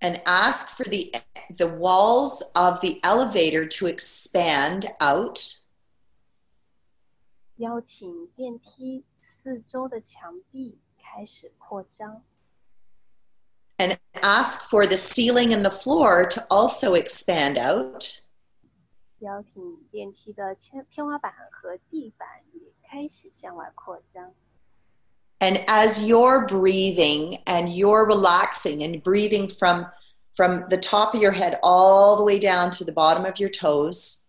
and ask for the the walls of the elevator to expand out 邀请电梯四周的墙壁开始扩张， and ask for the ceiling and the floor to also expand out. 邀请电梯的天天花板和地板也开始向外扩张。 And as you're breathing and you're relaxing and breathing from from the top of your head all the way down to the bottom of your toes,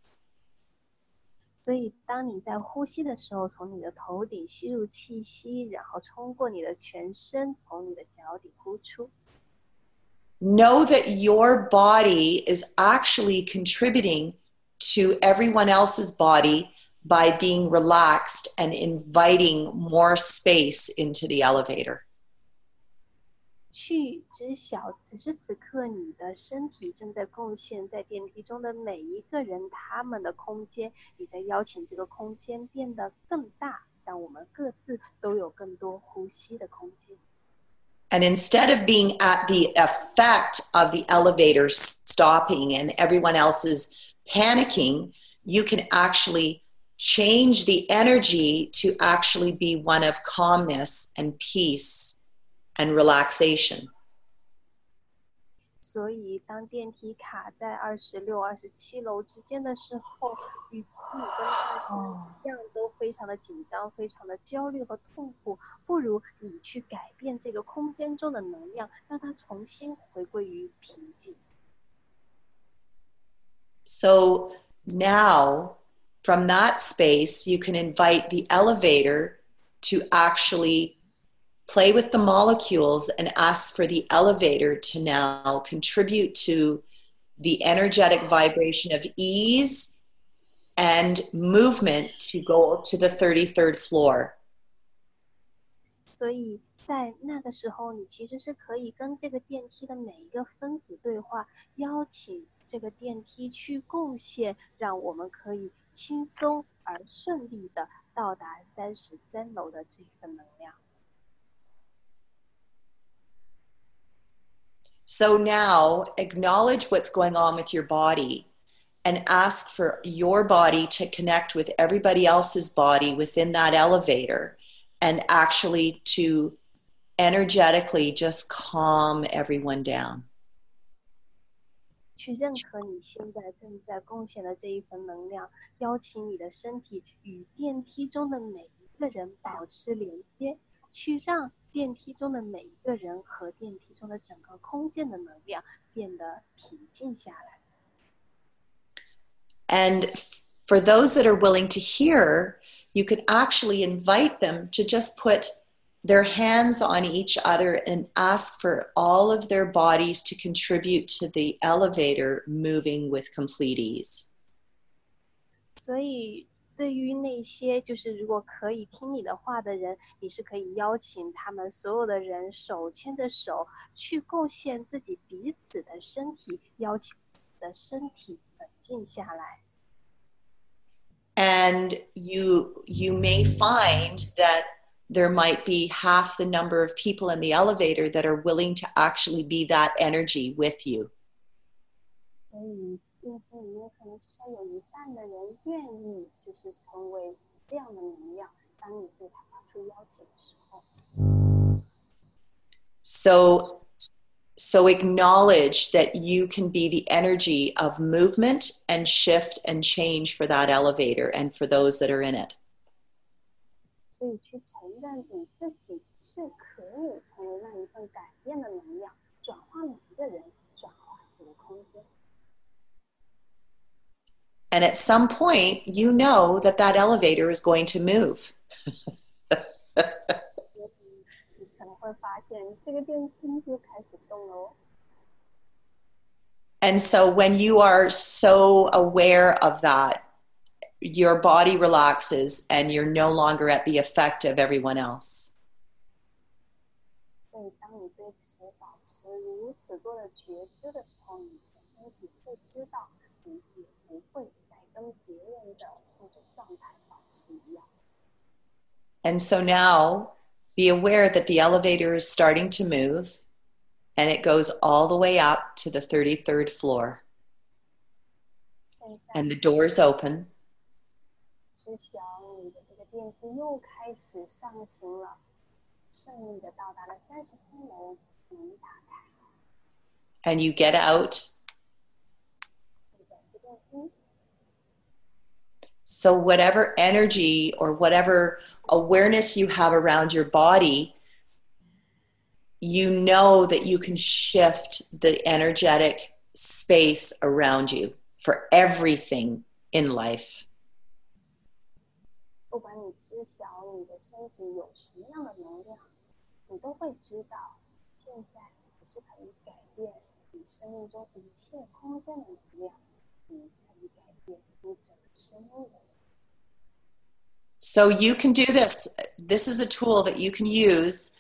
所以，当你在呼吸的时候，从你的头顶吸入气息，然后冲过你的全身，从你的脚底呼出。 know that your body is actually contributing to everyone else's body by being relaxed and inviting more space into the elevator. 去知晓此时此刻你的身体正在贡献在电梯中的每一个人他们的空间，你在邀请这个空间变得更大，让我们各自都有更多呼吸的空间。 And instead of being at the effect of the elevator stopping and everyone else is panicking, you can actually change the energy to actually be one of calmness and peace and relaxation. 所以，当电梯卡在二十六、二十七楼之间的时候，与你跟大家一样都非常的紧张、非常的焦虑和痛苦，不如你去改变这个空间中的能量，让它重新回归于平静。 So now, from that space, you can invite the elevator to actually play with the molecules and ask for the elevator to now contribute to the energetic vibration of ease and movement to go to the 33rd floor. 所以 在那个时候，你其实是可以跟这个电梯的每一个分子对话，邀请这个电梯去贡献，让我们可以轻松而顺利的到达三十三楼的这份能量。 So now acknowledge what's going on with your body and ask for your body to connect with everybody else's body within that elevator and actually to energetically just calm everyone down. 去认可你现在正在贡献的这一份能量，邀请你的身体与电梯中的每一个人保持连接，去让电梯中的每一个人和电梯中的整个空间的能量变得平静下来。 And f- for those that are willing to hear, you could actually invite them to just put their hands on each other and ask for all of their bodies to contribute to the elevator moving with complete ease. 所以，对于那些就是如果可以听你的话的人，你是可以邀请他们所有的人手牵着手去贡献自己彼此的身体，邀请的身体冷静下来。 and you you may find that there might be half the number of people in the elevator that are willing to actually be that energy with you 所以，电梯里面可能至少有一半的人愿意就是成为这样的能量。当你对他发出邀请的时候， so so acknowledge that you can be the energy of movement and shift and change for that elevator and for those that are in it 所以去承 认你自己是可以成为那一份改变的能量，转化每一个人，转化这个空间。 and at some point you know that that elevator is going to move 你可能会发现这个电梯就开始动了哦。 And so when you are so aware of that, your body relaxes and you're no longer at the effect of everyone else. 所以，当你对此保持如此多的觉知的时候，你的身体会知道，你也不会再跟别人的那种状态保持一样。 And so now be aware that the elevator is starting to move and it goes all the way up to the 33rd floor 现在 and the doors open 知晓你的这个电梯又开始上行了，顺利的到达了三十三楼，门打开， and you get out. 你的这电梯。 So, whatever energy or whatever awareness you have around your body, you know that you can shift the energetic space around you for everything in life. 不管你知晓你的身体有什么样的能量，你都会知道，现在你是可以改变你生命中一切空间的能量，你可以改变你整个生命的。 So, you can do this. This is a tool that you can use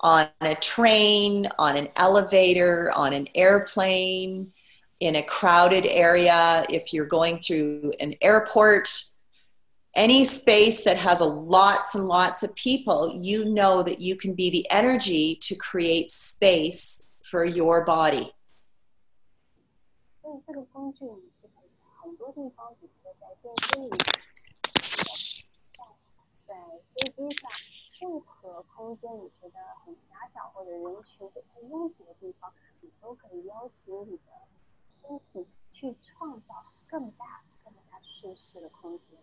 on a train, on an elevator, on an airplane, in a crowded area, if you're going through an airport, any space that has a lots and lots of people, you know that you can be the energy to create space for your body. 所以这个工具你是可以在很多地方，比如说在电梯里，在飞机上，任何空间你觉得很狭小或者人群非常拥挤的地方，你都可以邀请你的身体去创造更大、更加舒适的空间。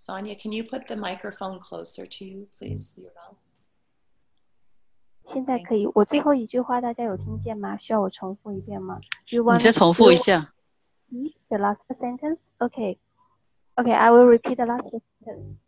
Sonia, can you put the microphone closer to you, please? Your mouth. 现在可以，我最后一句话大家有听见吗？需要我重复一遍吗？Do you want 你再重复一下。 repeat the last sentence? Okay. Okay, I will repeat the last sentence.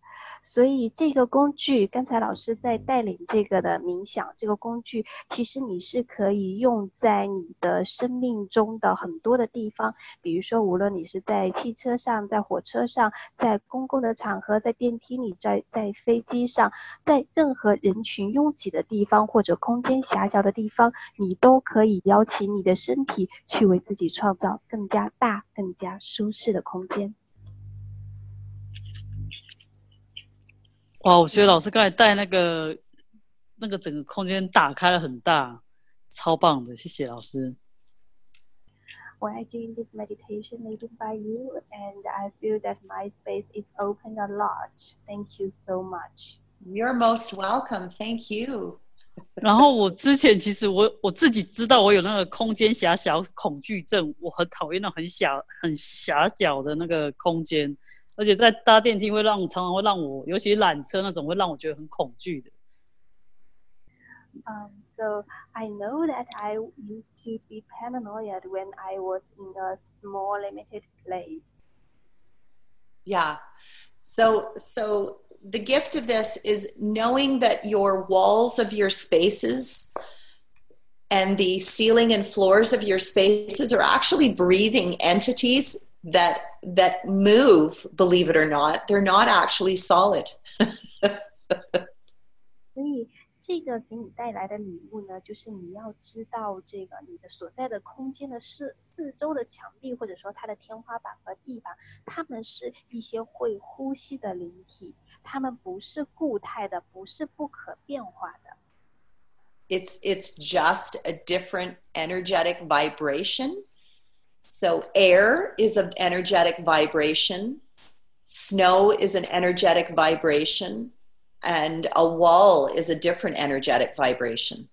所以这个工具，刚才老师在带领这个的冥想，这个工具其实你是可以用在你的生命中的很多的地方，比如说无论你是在汽车上、在火车上、在公共的场合、在电梯里、在在飞机上，在任何人群拥挤的地方或者空间狭小的地方，你都可以邀请你的身体去为自己创造更加大、更加舒适的空间。哇，我觉得老师刚才带那个那个整个空间打开了很大，超棒的，谢谢老师。When I doing this meditation leading by you, and I feel that my space is open a lot. Thank you so much. You're most welcome. Thank you. 然后我之前其实我我自己知道我有那个空间狭小恐惧症，我很讨厌那种很小很狭小的那个空间，而且在搭电梯会让常常会让我，尤其缆车那种会让我觉得很恐惧的。 Um, so I know that I used to be paranoid when I was in a small limited place. Yeah. So so the gift of this is knowing that your walls of your spaces and the ceiling and floors of your spaces are actually breathing entities that that move, believe it or not. They're not actually solid. 所以这个给你带来的礼物呢，就是你要知道这个你的所在的空间的四四周的墙壁，或者说它的天花板和地板，它们是一些会呼吸的灵体，它们不是固态的，不是不可变化的。 It's it's just a different energetic vibration. So air is an energetic vibration. Snow is an energetic vibration. And a wall is a different energetic vibration.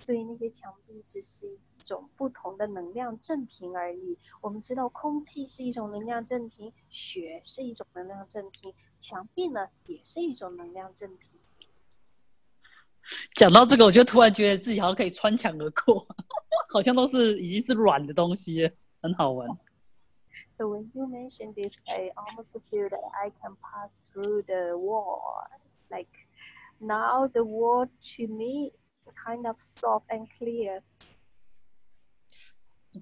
所以那些墙壁只是一种不同的能量振频而已。我们知道空气是一种能量振频，雪是一种能量振频，墙壁呢也是一种能量振频。 讲到这个，我就突然觉得自己好像可以穿墙而过，好像都是已经是软的东西了，很好玩。 So when you mentioned this, I almost feel that I can pass through the wall. Like now, the wall to me is kind of soft and clear.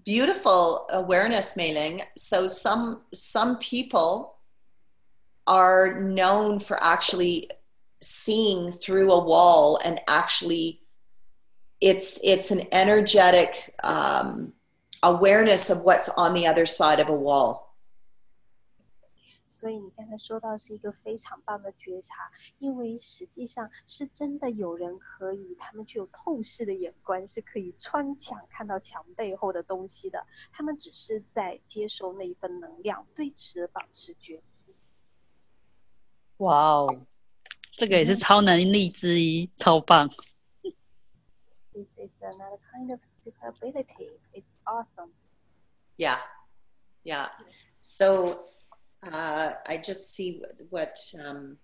Beautiful awareness, Mei So some some people are known for actually seeing through a wall and actually it's it's an energetic um, awareness of what's on the other side of a wall. 所以你刚才说到是一个非常棒的觉察，因为实际上是真的有人可以，他们具有透视的眼光，是可以穿墙看到墙背后的东西的。他们只是在接受那一份能量，对此保持觉知。哇哦， 这个也是超能力之一，超棒。This is another kind of super ability. It's awesome. Yeah, yeah. So uh, I just see what. Um,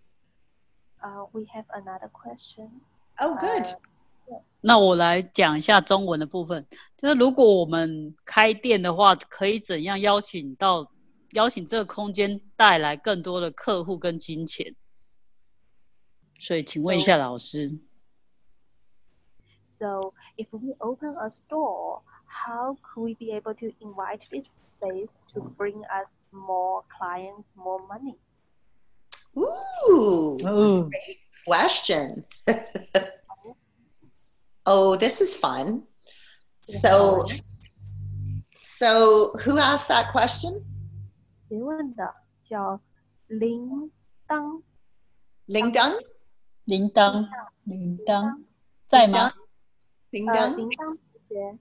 Uh, we have another question. oh, good. 那我来讲一下中文的部分，就是如果我们开店的话，可以怎样邀请到邀请这个空间带来更多的客户跟金钱？所以请问一下老师。 So, if we open a store, how could we be able to invite this space to bring us more clients, more money? Ooh. 哦， question. oh, this is fun. So, so who asked that question? 谁问的？叫铃铛。 Ling Dong? 铃铛，铃铛在吗？ Ling 呃， Dong? 铃铛同学，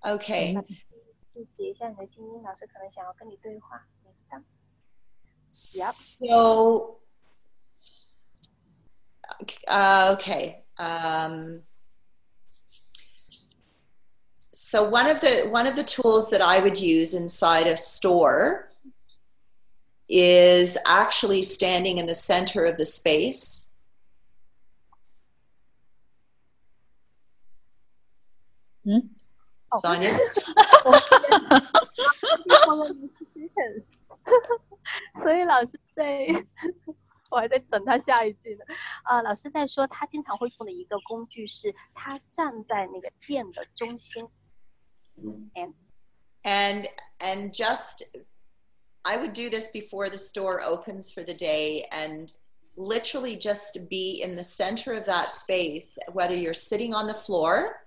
Okay. 注解一下你的静音，老师可能想要跟你对话。铃铛。 So, uh, okay. Um, so one of the one of the tools that I would use inside a store is actually standing in the center of the space. 嗯， Sonia? 所以老师在，我还在等他下一句呢。啊、老师在说他经常会用的一个工具是，他站在那个店的中心， and and just i would do this before the store opens for the day and literally just be in the center of that space whether you're sitting on the floor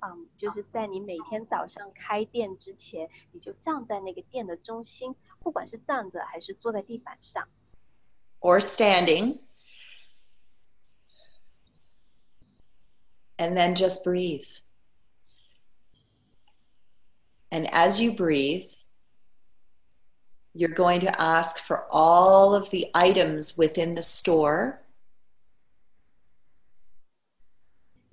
嗯，就是在你每天早上开店之前，你就站在那个店的中心，不管是站着还是坐在地板上， or standing and then just breathe and as you breathe you're going to ask for all of the items within the store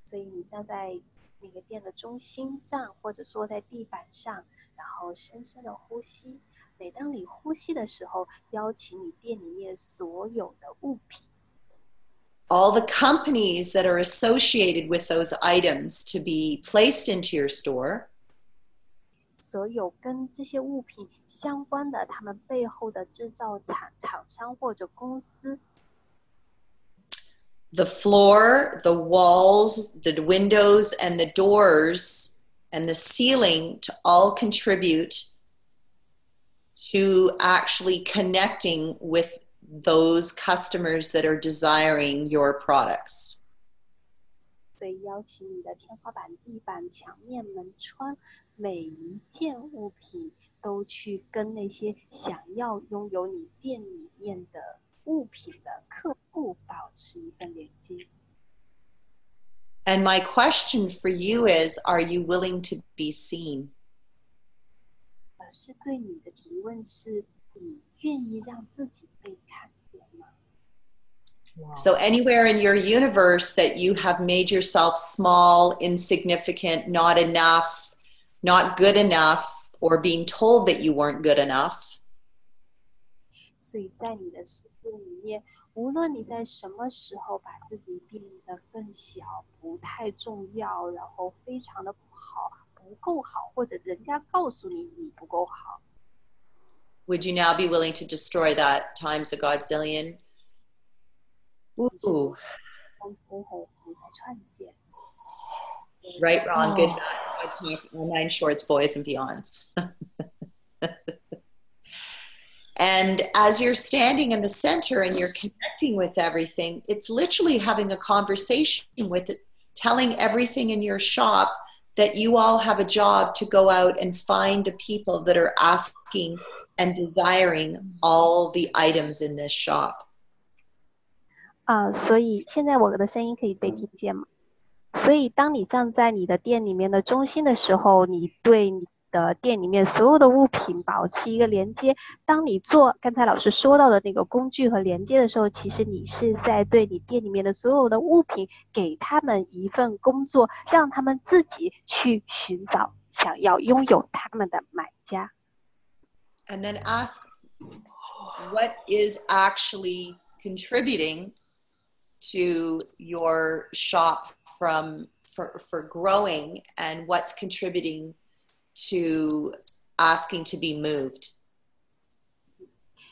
所以你站在 那个店的中心站，或者坐在地板上，然后深深的呼吸。每当你呼吸的时候，邀请你店里面所有的物品，all the companies that are associated with those items to be placed into your store 所有跟这些物品相关的，他们背后的制造厂厂商或者公司，the floor, the walls, the windows, and the doors, and the ceiling to all contribute to actually connecting with those customers that are desiring your products. 所以邀请你的天花板、地板、墙面、门窗，每一件物品都去跟那些想要拥有你店里面的 物品的客户保持一份连接。 And my question for you is Are you willing to be seen? 老师对你的提问是：你愿意让自己被看见吗？ So, anywhere in your universe that you have made yourself small, insignificant, not enough, not good enough, or being told that you weren't good enough, 所以在你的世 would you now be willing to destroy that times a godzillion? Ooh. Right, wrong, good, bad, all nine shorts, boys and beyonds. and as you're standing in the center and you're connecting with everything, it's literally having a conversation with it, telling everything in your shop that you all have a job to go out and find the people that are asking and desiring all the items in this shop. 啊，所以现在我的声音可以被听见吗？所以当你站在你的店里面的中心的时候，你对你 的店里面所有的物品保持一个连接。当你做刚才老师说到的那个工具和连接的时候，其实你是在对你店里面的所有的物品给他们一份工作，让他们自己去寻找想要拥有他们的买家。 and then ask what is actually contributing to your shop from for, for growing and what's contributing to asking to be moved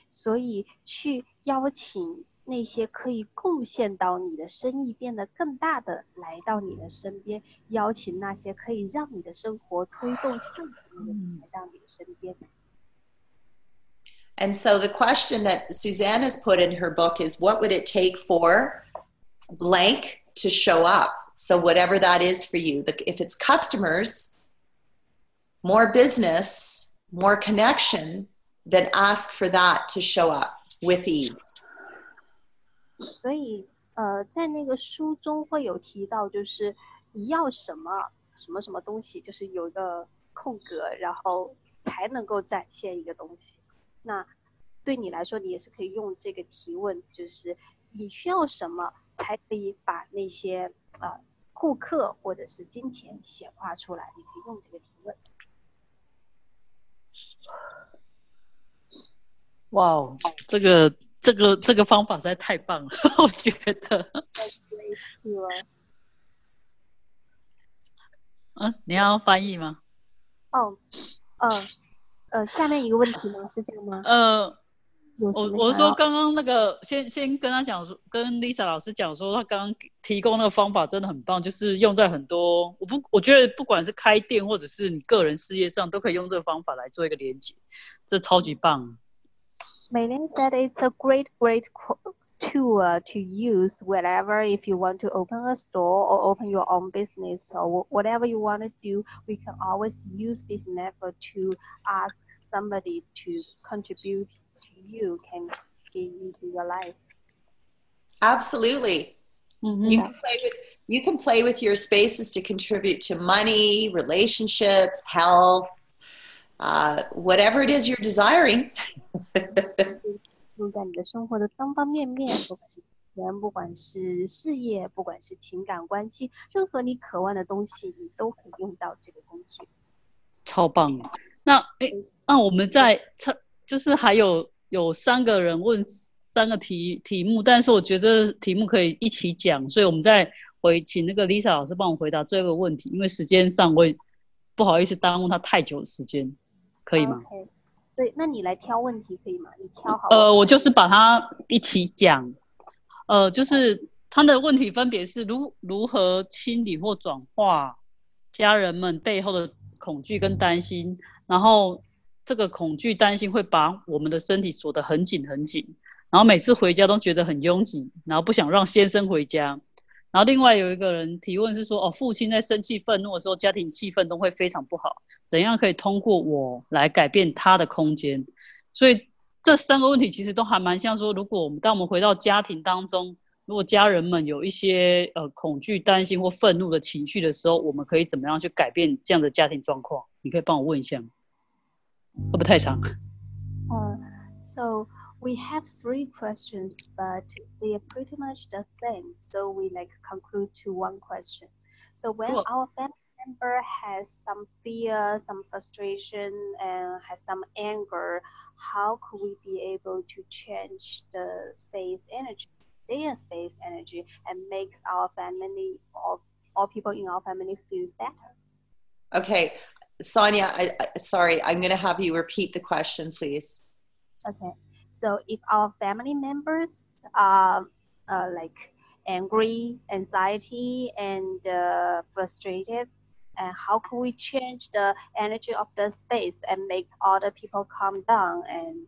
所以去邀请那些可以贡献到你的生意变得更大的来到你的身边，邀请那些可以让你的生活推动向前的人来到你的身边。 And so the question that Suzanne has put in her book is what would it take for blank to show up? So, whatever that is for you, if it's customers, more business, more connection, then ask for that to show up with ease. 所以，呃，在那个书中会有提到，就是你要什么什么什么东西，就是有一个空格，然后才能够展现一个东西。那对你来说，你也是可以用这个提问，就是你需要什么才可以把那些呃顾客或者是金钱显化出来？你可以用这个提问。 哇哦，这个这个这个方法实在太棒了，我觉得。嗯，你要翻译吗？哦，呃，呃，下面一个问题吗？是这样吗？呃。我我说刚刚那个，先先跟他讲说，跟 Lisa 老师讲说，他刚刚提供那个方法真的很棒，就是用在很多，我不我觉得不管是开店或者是你个人事业上，都可以用这个方法来做一个连接，这超级棒。Meaning that it's a great, great tool to use wherever if you want to open a store or open your own business or whatever you want to do, we can always use this method to ask somebody to contribute you can get into your life. Absolutely. Mm-hmm. You can play with you can play with your spaces to contribute to money, relationships, health, uh, whatever it is you're desiring. 用在你的生活的方方面面，不管是钱，不管是事业，不管是情感关系，任何你渴望的东西，你都可以用到这个工具。超棒！那诶，那我们在 就是还有有三个人问三个题题目，但是我觉得题目可以一起讲，所以我们再回请那个 Lisa 老师帮我回答这个问题，因为时间上我不好意思耽误他太久的时间，可以吗？对，那你来挑问题可以吗？你挑好。呃，我就是把它一起讲，呃，就是他的问题分别是如如何清理或转化家人们背后的恐惧跟担心，然后。这个恐惧、担心会把我们的身体锁得很紧很紧，然后每次回家都觉得很拥挤，然后不想让先生回家。然后另外有一个人提问是说：“哦，父亲在生气、愤怒的时候，家庭气氛都会非常不好，怎样可以通过我来改变他的空间？”所以这三个问题其实都还蛮像说，如果我们当我们回到家庭当中，如果家人们有一些呃恐惧、担心或愤怒的情绪的时候，我们可以怎么样去改变这样的家庭状况？你可以帮我问一下吗？会不会太长？Uh, so we have three questions, but they are pretty much the same. So we like conclude to one question. So when cool. our family member has some fear, some frustration, and has some anger, how could we be able to change the space energy, their space energy, and makes our family or all people in our family feels better? Okay, Sonia, I, I, sorry, I'm going to have you repeat the question, please. Okay. So if our family members are uh, like angry, anxiety, and uh, frustrated, and how can we change the energy of the space and make other people calm down and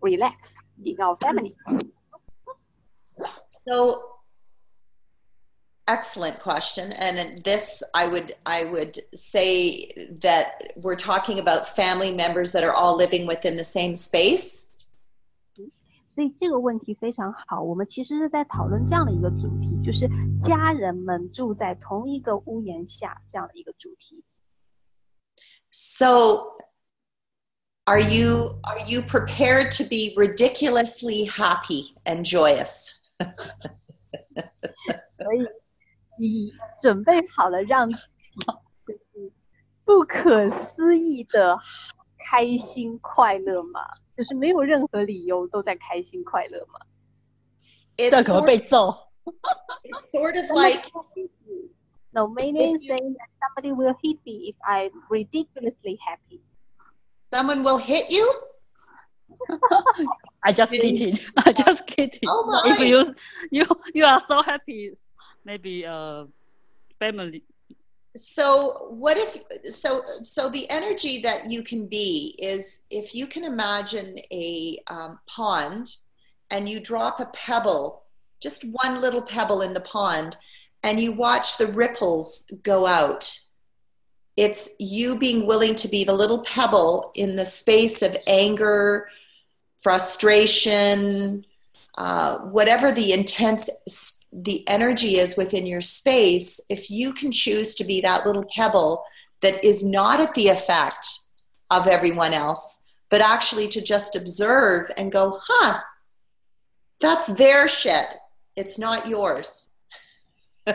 relax in our family? So excellent question and this i would i would say that we're talking about family members that are all living within the same space 所以这个问题非常好我们其实是在讨论这样的一个主题就是家人们住在同一个屋檐下这样的一个主题 so are you are you prepared to be ridiculously happy and joyous 所以 你准备好了让自己不可思议的开心快乐吗？就是没有任何理由都在开心快乐吗？这可能被揍。It's sort of like no meaning saying that somebody will hit me if I'm ridiculously happy. Someone will hit you. I just kidding. I just kidding. Oh my. If you you you are so happy, maybe uh family. So what if so so the energy that you can be is if you can imagine a um, pond and you drop a pebble just one little pebble in the pond and you watch the ripples go out it's you being willing to be the little pebble in the space of anger frustration uh, whatever the intense the energy is within your space, if you can choose to be that little pebble that is not at the effect of everyone else, but actually to just observe and go, huh, that's their shit. It's not yours.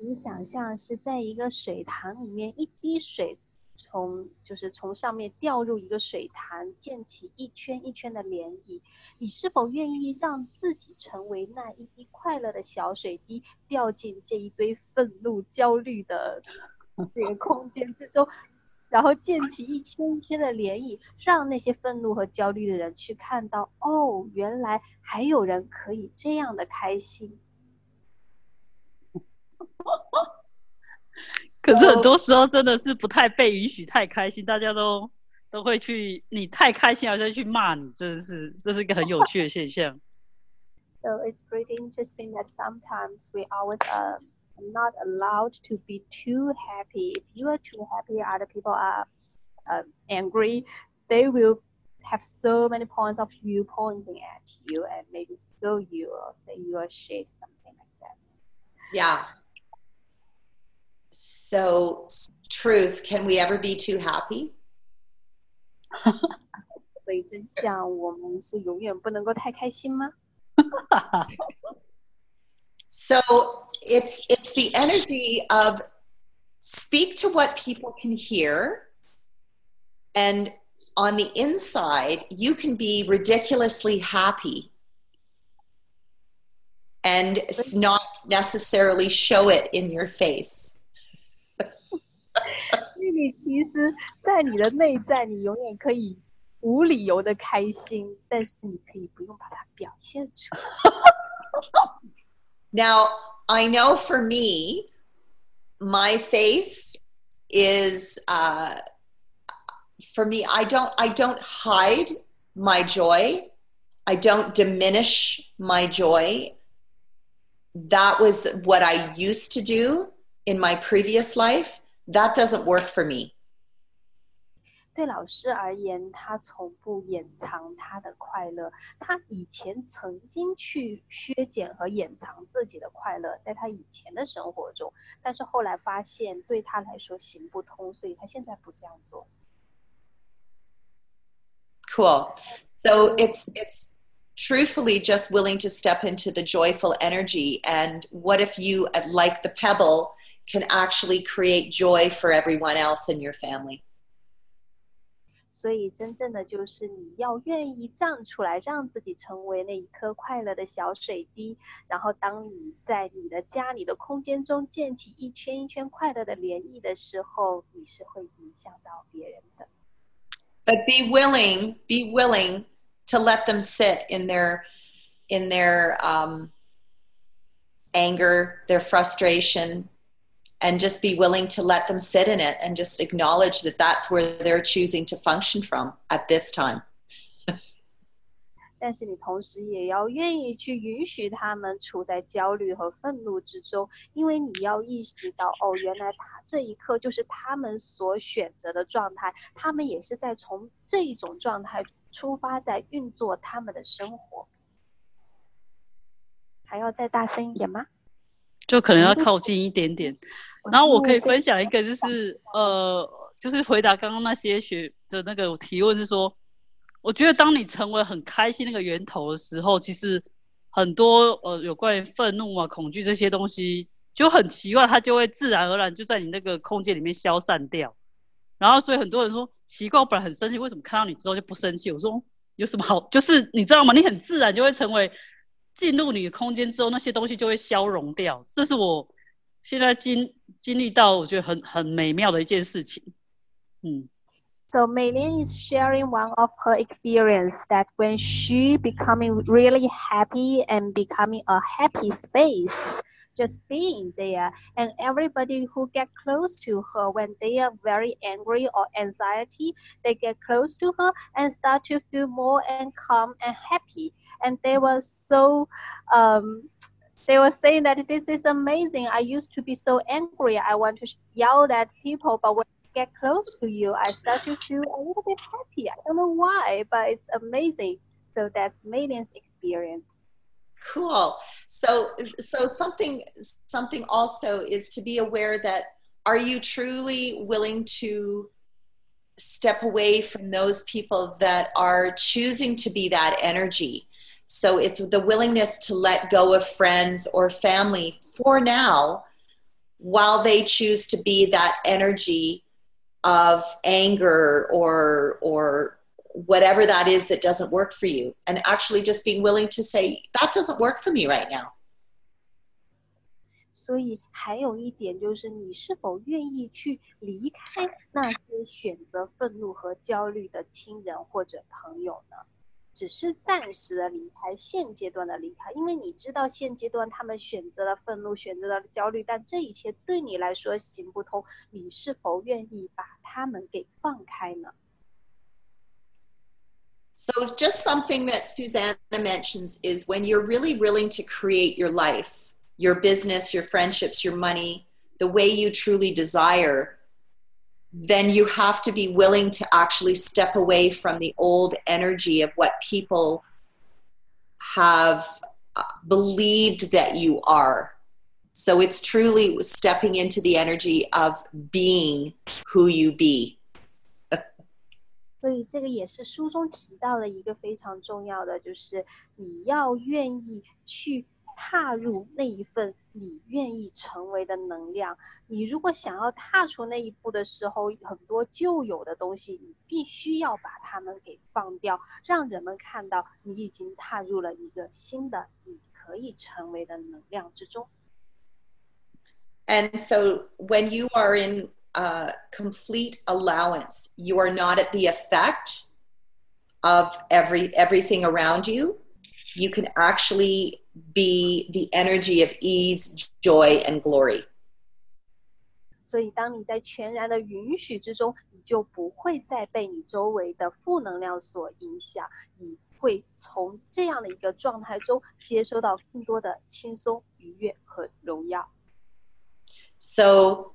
你想象是在一个水塘里面，一滴水 从就是从上面掉入一个水潭，溅起一圈一圈的涟漪。你是否愿意让自己成为那一滴快乐的小水滴，掉进这一堆愤怒、焦虑的 这个空间之中，然后溅起一圈一圈的涟漪，让那些愤怒和焦虑的人去看到，哦，原来还有人可以这样的开心。可是很多时候真的是不太被允许太开心，大家都都会去，你太开心，好像去骂你，真的是这是一个很有趣的现象。So it's pretty interesting that sometimes we always uh not allowed to be too happy. If you are too happy, other people are uh, angry. They will have so many points of view pointing at you and maybe sue you or say you are shit, something like that. Yeah. So, truth, can we ever be too happy? 所以真相，我们是永远不能够太开心吗？So it's it's the energy of speak to what people can hear, and on the inside, you can be ridiculously happy and not necessarily show it in your face. 你其实，在你的内在，你永远可以无理由的开心，但是你可以不用把它表现出来。Now I know for me, my face is uh, for me. I don't. I don't hide my joy. I don't diminish my joy. That was what I used to do in my previous life that doesn't work for me. 对老师而言，他从不掩藏他的快乐。他以前曾经去削减和掩藏自己的快乐，在他以前的生活中，但是后来发现对他来说行不通，所以他现在不这样做。Cool. So it's it's truthfully just willing to step into the joyful energy. And what if you, like the pebble, can actually create joy for everyone else in your family. 所以，真正的就是你要愿意站出来，让自己成为那一颗快乐的小水滴。然后，当你在你的家、你的空间中溅起一圈一圈快乐的涟漪的时候，你是会影响到别人的。But be willing, be willing to let them sit in their, in their um, anger, their frustration, and just be willing to let them sit in it and just acknowledge that that's where they're choosing to function from at this time. 但是你同时也要愿意去允许他们处在焦虑和愤怒之中，因为你要意识到，哦，原来他这一刻就是他们所选择的状态，他们也是在从这一种状态出发，在运作他们的生活。还要再大声一点吗？就可能要靠近一点点。 然后我可以分享一个，就是呃，就是回答刚刚那些学的那个提问是说，我觉得当你成为很开心那个源头的时候，其实很多呃有关于愤怒啊、恐惧这些东西就很奇怪，它就会自然而然就在你那个空间里面消散掉。然后所以很多人说奇怪，我本来很生气，为什么看到你之后就不生气？我说有什么好？就是你知道吗？你很自然就会成为进入你的空间之后，那些东西就会消融掉。这是我。现在经经历到我觉得很很美妙的一件事情。嗯。So Meiling is sharing one of her experience that when she becoming really happy and becoming a happy space, just being there, and everybody who get close to her when they are very angry or anxiety, they get close to her and start to feel more and calm and happy, and they were so um, they were saying that this is amazing. I used to be so angry. I want to yell at people but when I get close to you i start to feel a little bit happy. I don't know why but it's amazing. So that's Meiling's experience. Cool. So so something something also is to be aware that are you truly willing to step away from those people that are choosing to be that energy so it's the willingness to let go of friends or family for now while they choose to be that energy of anger or or whatever that is that doesn't work for you and actually just being willing to say that doesn't work for me right now 所以还有一点就是，你是否愿意去离开那些选择愤怒和焦虑的亲人或者朋友呢？ 只是暂时的离开，现阶段的离开，因为你知道现阶段他们选择了愤怒，选择了焦虑，但这一切对你来说行不通，你是否愿意把他们给放开呢？So, just something that Susanna mentions is when you're really willing to create your life, your business, your friendships, your money, the way you truly desire, then you have to be willing to actually step away from the old energy of what people have uh, believed that you are. So it's truly stepping into the energy of being who you be. 所以这个也是书中提到的一个非常重要的，就是你要愿意去踏入那一份 你愿意成为的能量。你如果想要踏出那一步的时候，很多旧有的东西，你必须要把它们给放掉，让人们看到你已经踏入了一个新的你可以成为的能量之中。And so when you are in uh, complete allowance. You are not at the effect of every everything around you. You can actually be the energy of ease, joy, and glory. 所以，当你在全然的允许之中，你就不会再被你周围的负能量所影响。你会从这样的一个状态中接收到更多的轻松、愉悦和荣耀。So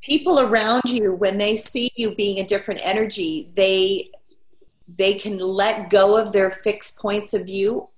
people around you when they see you being a different energy they they can let go of their fixed points of view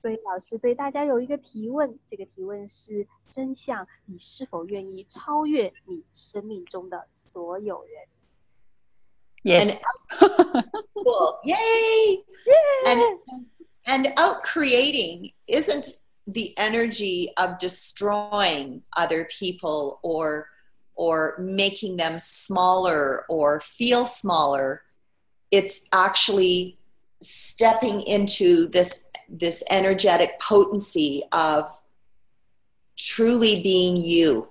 所以老师对大家有一个提问，这个提问是真相：你是否愿意超越你生命中的所有人？Yes. And, cool. Yay! And and outcreating isn't the energy of destroying other people or or making them smaller or feel smaller it's actually stepping into this this energetic potency of truly being you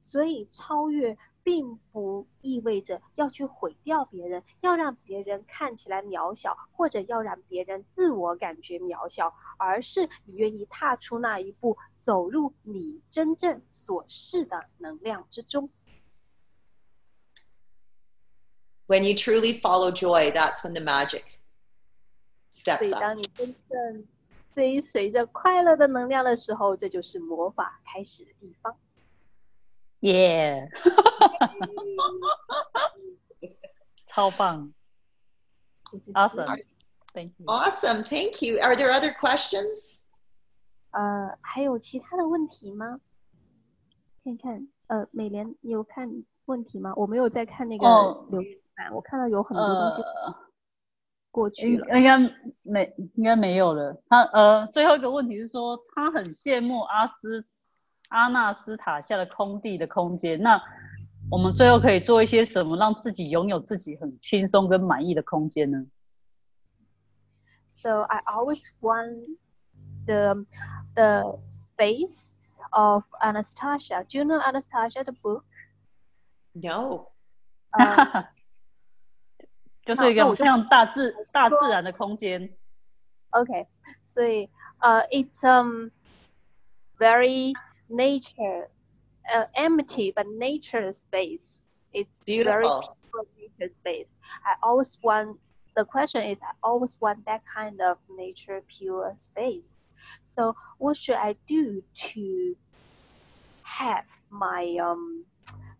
所以超越并不意味着要去毁掉别人，要让别人看起来渺小，或者要让别人自我感觉渺小，而是你愿意踏出那一步，走入你真正所示的能量之中。When you truly follow joy, that's when the magic steps up. 所以，当你真正追随着快乐的能量的时候，这就是魔法开始的地方。Yeah，超棒，Awesome，Thank you. Awesome, thank you. Are there other questions? 呃，还有其他的问题吗？看看，呃，美莲，你有看问题吗？我没有在看那个留言板，我看到有很多东西。 过去应了。应该没应该没有了。他呃，最后一个问题是说，他很羡慕阿斯阿纳斯塔下的空地的空间。那我们最后可以做一些什么，让自己拥有自己很轻松跟满意的空间呢？So I always want the the space of Anastasia. Do you know Anastasia the book? No. 呃，就是一个那我就像大自大自然的空间。 Okay, 所以呃、it's um very nature, uh, empty but nature space. It's very Beautiful. peaceful nature space. I always want. The question is, I always want that kind of nature pure space. So what should I do to have my um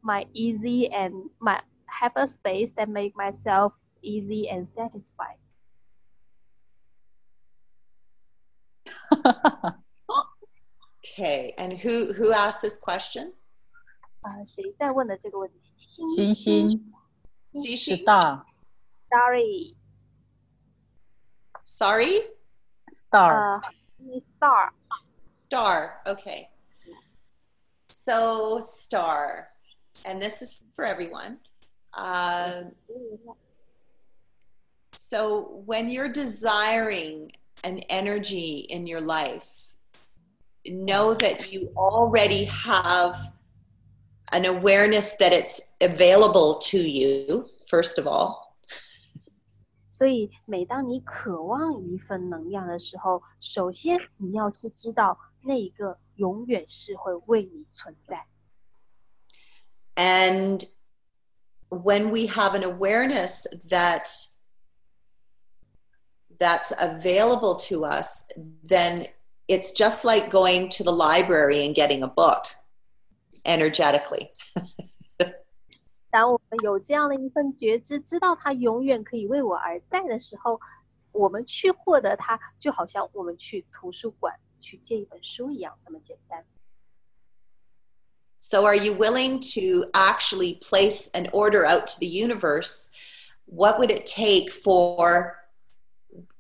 my easy and my have a space that make myself easy and satisfied? Okay. And who who asked this question? 啊，谁在问的这个问题？星星星星是星大 Sorry， Sorry? 呃 star， ，star， Star. Okay. So star. And this is for everyone. Uh, so when you're desiring an energy in your life, know that you already have an awareness that it's available to you, first of all. 所以每当你渴望一份能量的时候，首先你要去知道那一个永远是会为你存在。 And when we have an awareness that that's available to us, then it's just like going to the library and getting a book energetically. 当我们有这样的一份觉知，知道它永远可以为我而在的时候，我们去获得它，就好像我们去图书馆去借一本书一样，这么简单。 So, are you willing to actually place an order out to the universe? What would it take for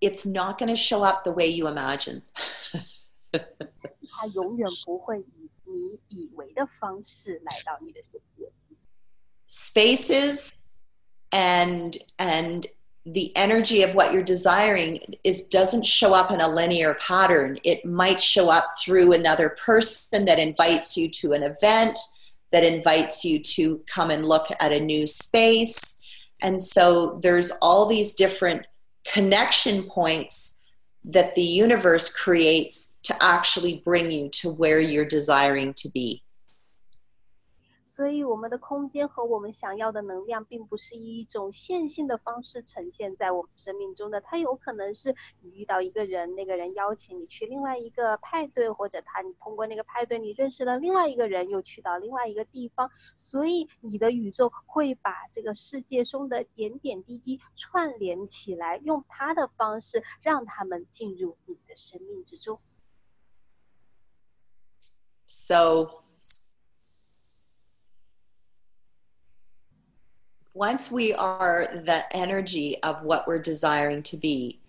it's not going to show up the way you imagine. 它永远不会以你以为的方式来到你的身边。 spaces and and the energy of what you're desiring is doesn't show up in a linear pattern it might show up through another person that invites you to an event that invites you to come and look at a new space and so there's all these different connection points that the universe creates to actually bring you to where you're desiring to be 所以，我们的空间和我们想要的能量，并不是以一种线性的方式呈现在我们生命中的。它有可能是你遇到一个人，那个人邀请你去另外一个派对，或者他你通过那个派对，你认识了另外一个人，又去到另外一个地方。所以，你的宇宙会把这个世界中的点点滴滴串联起来，用它的方式让他们进入你的生命之中。So once we are the energy of what we're desiring to be,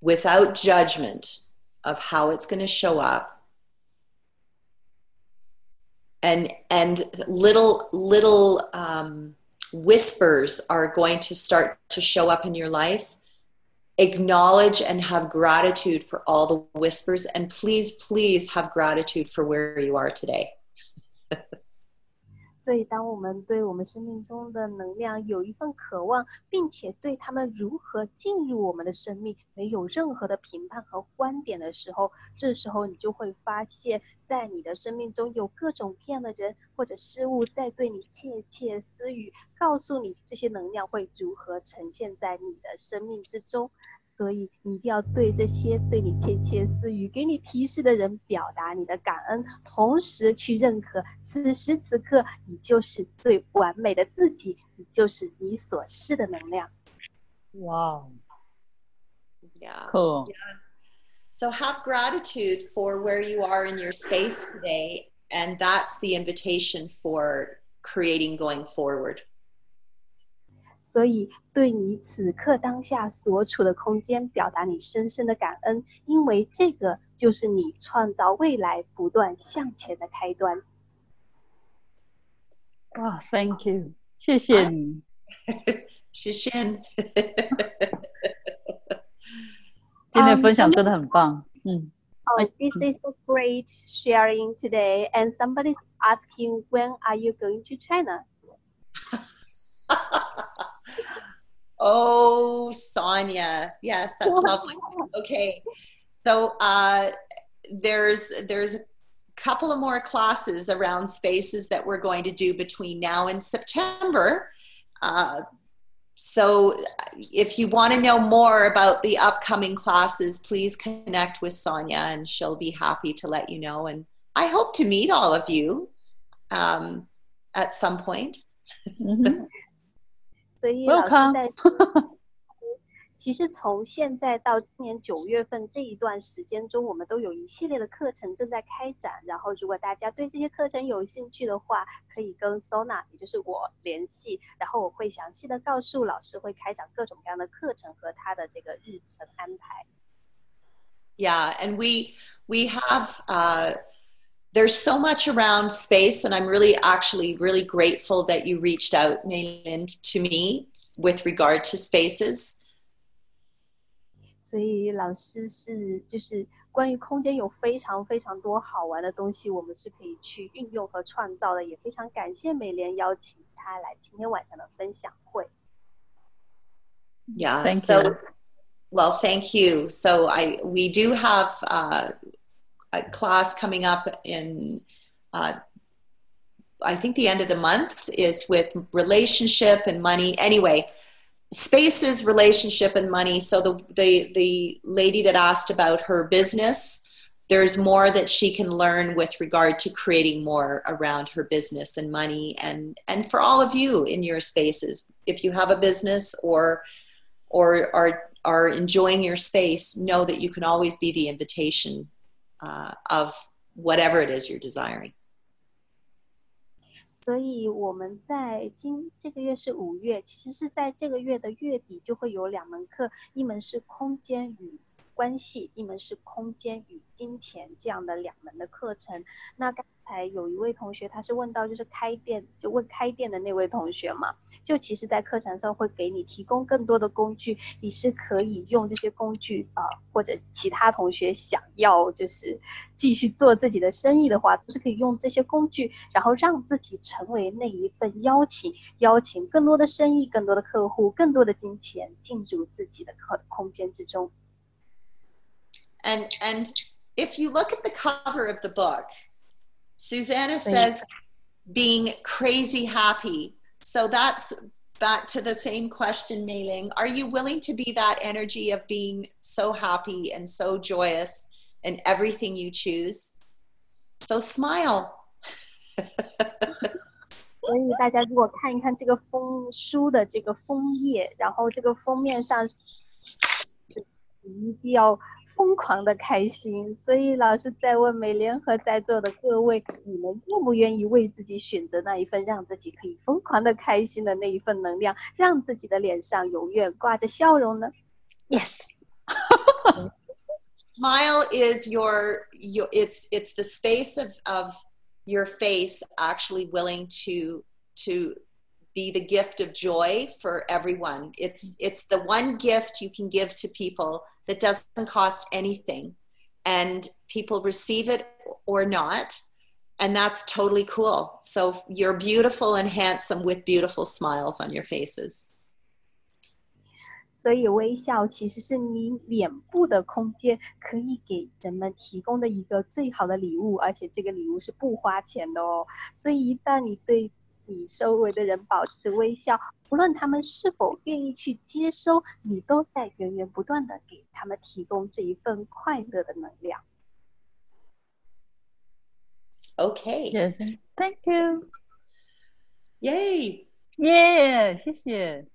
without judgment of how it's going to show up, and and little little um, whispers are going to start to show up in your life. Acknowledge and have gratitude for all the whispers, and please, please have gratitude for where you are today. 所以，当我们对我们生命中的能量有一份渴望，并且对他们如何进入我们的生命没有任何的评判和观点的时候，这时候你就会发现，在你的生命中有各种各样的人或者事物在对你窃窃私语，告诉你这些能量会如何呈现在你的生命之中。所以你一定要对这些对你窃窃私语、给你提示的人表达你的感恩，同时去认可此时此刻你就是最完美的自己，你就是你所示的能量。哇，Yeah. cool，So have gratitude for where you are in your space today. And that's the invitation for creating going forward. 所以，对你此刻当下所处的空间，表达你深深的感恩，因为这个就是你创造未来、不断向前的开端。哇，Thank you，谢谢你。 Shishin. 今天的分享真的很棒，嗯， Oh, this is a great sharing today. And somebody's asking, when are you going to China? oh, Sonia. Yes, that's lovely. Okay. So uh, there's there's a couple of more classes around spaces that we're going to do between now and September. Uh, so if you want to know more about the upcoming classes, please connect with Sonia and she'll be happy to let you know. And I hope to meet all of you um, at some point. 嗯哼所以老师 Welcome 在 其实从现在到今年九月份这一段时间中，我们都有一系列的课程正在开展。然后，如果大家对这些课程有兴趣的话，可以跟 Sonia，也就是我联系，然后我会详细的告诉老师会开展各种各样的课程和他的这个日程安排。Yeah, and we we have uh, there's so much around space, and I'm really actually really grateful that you reached out, Meiling, to me with regard to spaces. 所以老师是就是关于空间有非常非常多好玩的东西，我们是可以去运用和创造的。也非常感谢美莲邀请他来今天晚上的分享会。 Yeah. Thank so, you. well, thank you. So I we do have uh, a class coming up in. Uh, I think the end of the month is with relationship and money. Anyway, spaces, relationship, and money. So the the the lady that asked about her business, there's more that she can learn with regard to creating more around her business and money, and and for all of you in your spaces, if you have a business or or are are enjoying your space, know that you can always be the invitation uh, of whatever it is you're desiring. 所以我们在今这个月是五月，其实是在这个月的月底就会有两门课，一门是空间与关系，一门是空间与金钱这样的两门的课程。那刚才有一位同学他是问到就是开店，就问开店的那位同学嘛，就其实在课程上会给你提供更多的工具，你是可以用这些工具啊、或者其他同学想要就是继续做自己的生意的话，都是可以用这些工具，然后让自己成为那一份邀请，邀请更多的生意、更多的客户、更多的金钱进入自己的空空间之中。And and if you look at the cover of the book, Susanna says being crazy happy. So that's back to the same question, Mei-Ling. Are you willing to be that energy of being so happy and so joyous in everything you choose? So smile. 所以大家如果看一看这个封书的这个封页，然后这个封面上是一定要 疯狂的开心。所以老师在问美莲和在座的各位，你们愿不愿意为自己选择那一份让自己可以疯狂的开心的那一份能量，让自己的脸上永远挂着笑容呢？Yes。 smile is your, your it's it's the space of of your face actually willing to to be the gift of joy for everyone it's it's the one gift you can give to people that doesn't cost anything and people receive it or not and that's totally cool so you're beautiful and handsome with beautiful smiles on your faces 所以微笑其实是你脸部的空间可以给人们提供的一个最好的礼物，而且这个礼物是不花钱的哦。所以一旦你对 你周围的人保持微笑，无论他们是否愿意去接收，你都在源源不断的给他们提供这一份快乐的能量。Okay. Yes, thank you. Yay. Yeah，谢谢。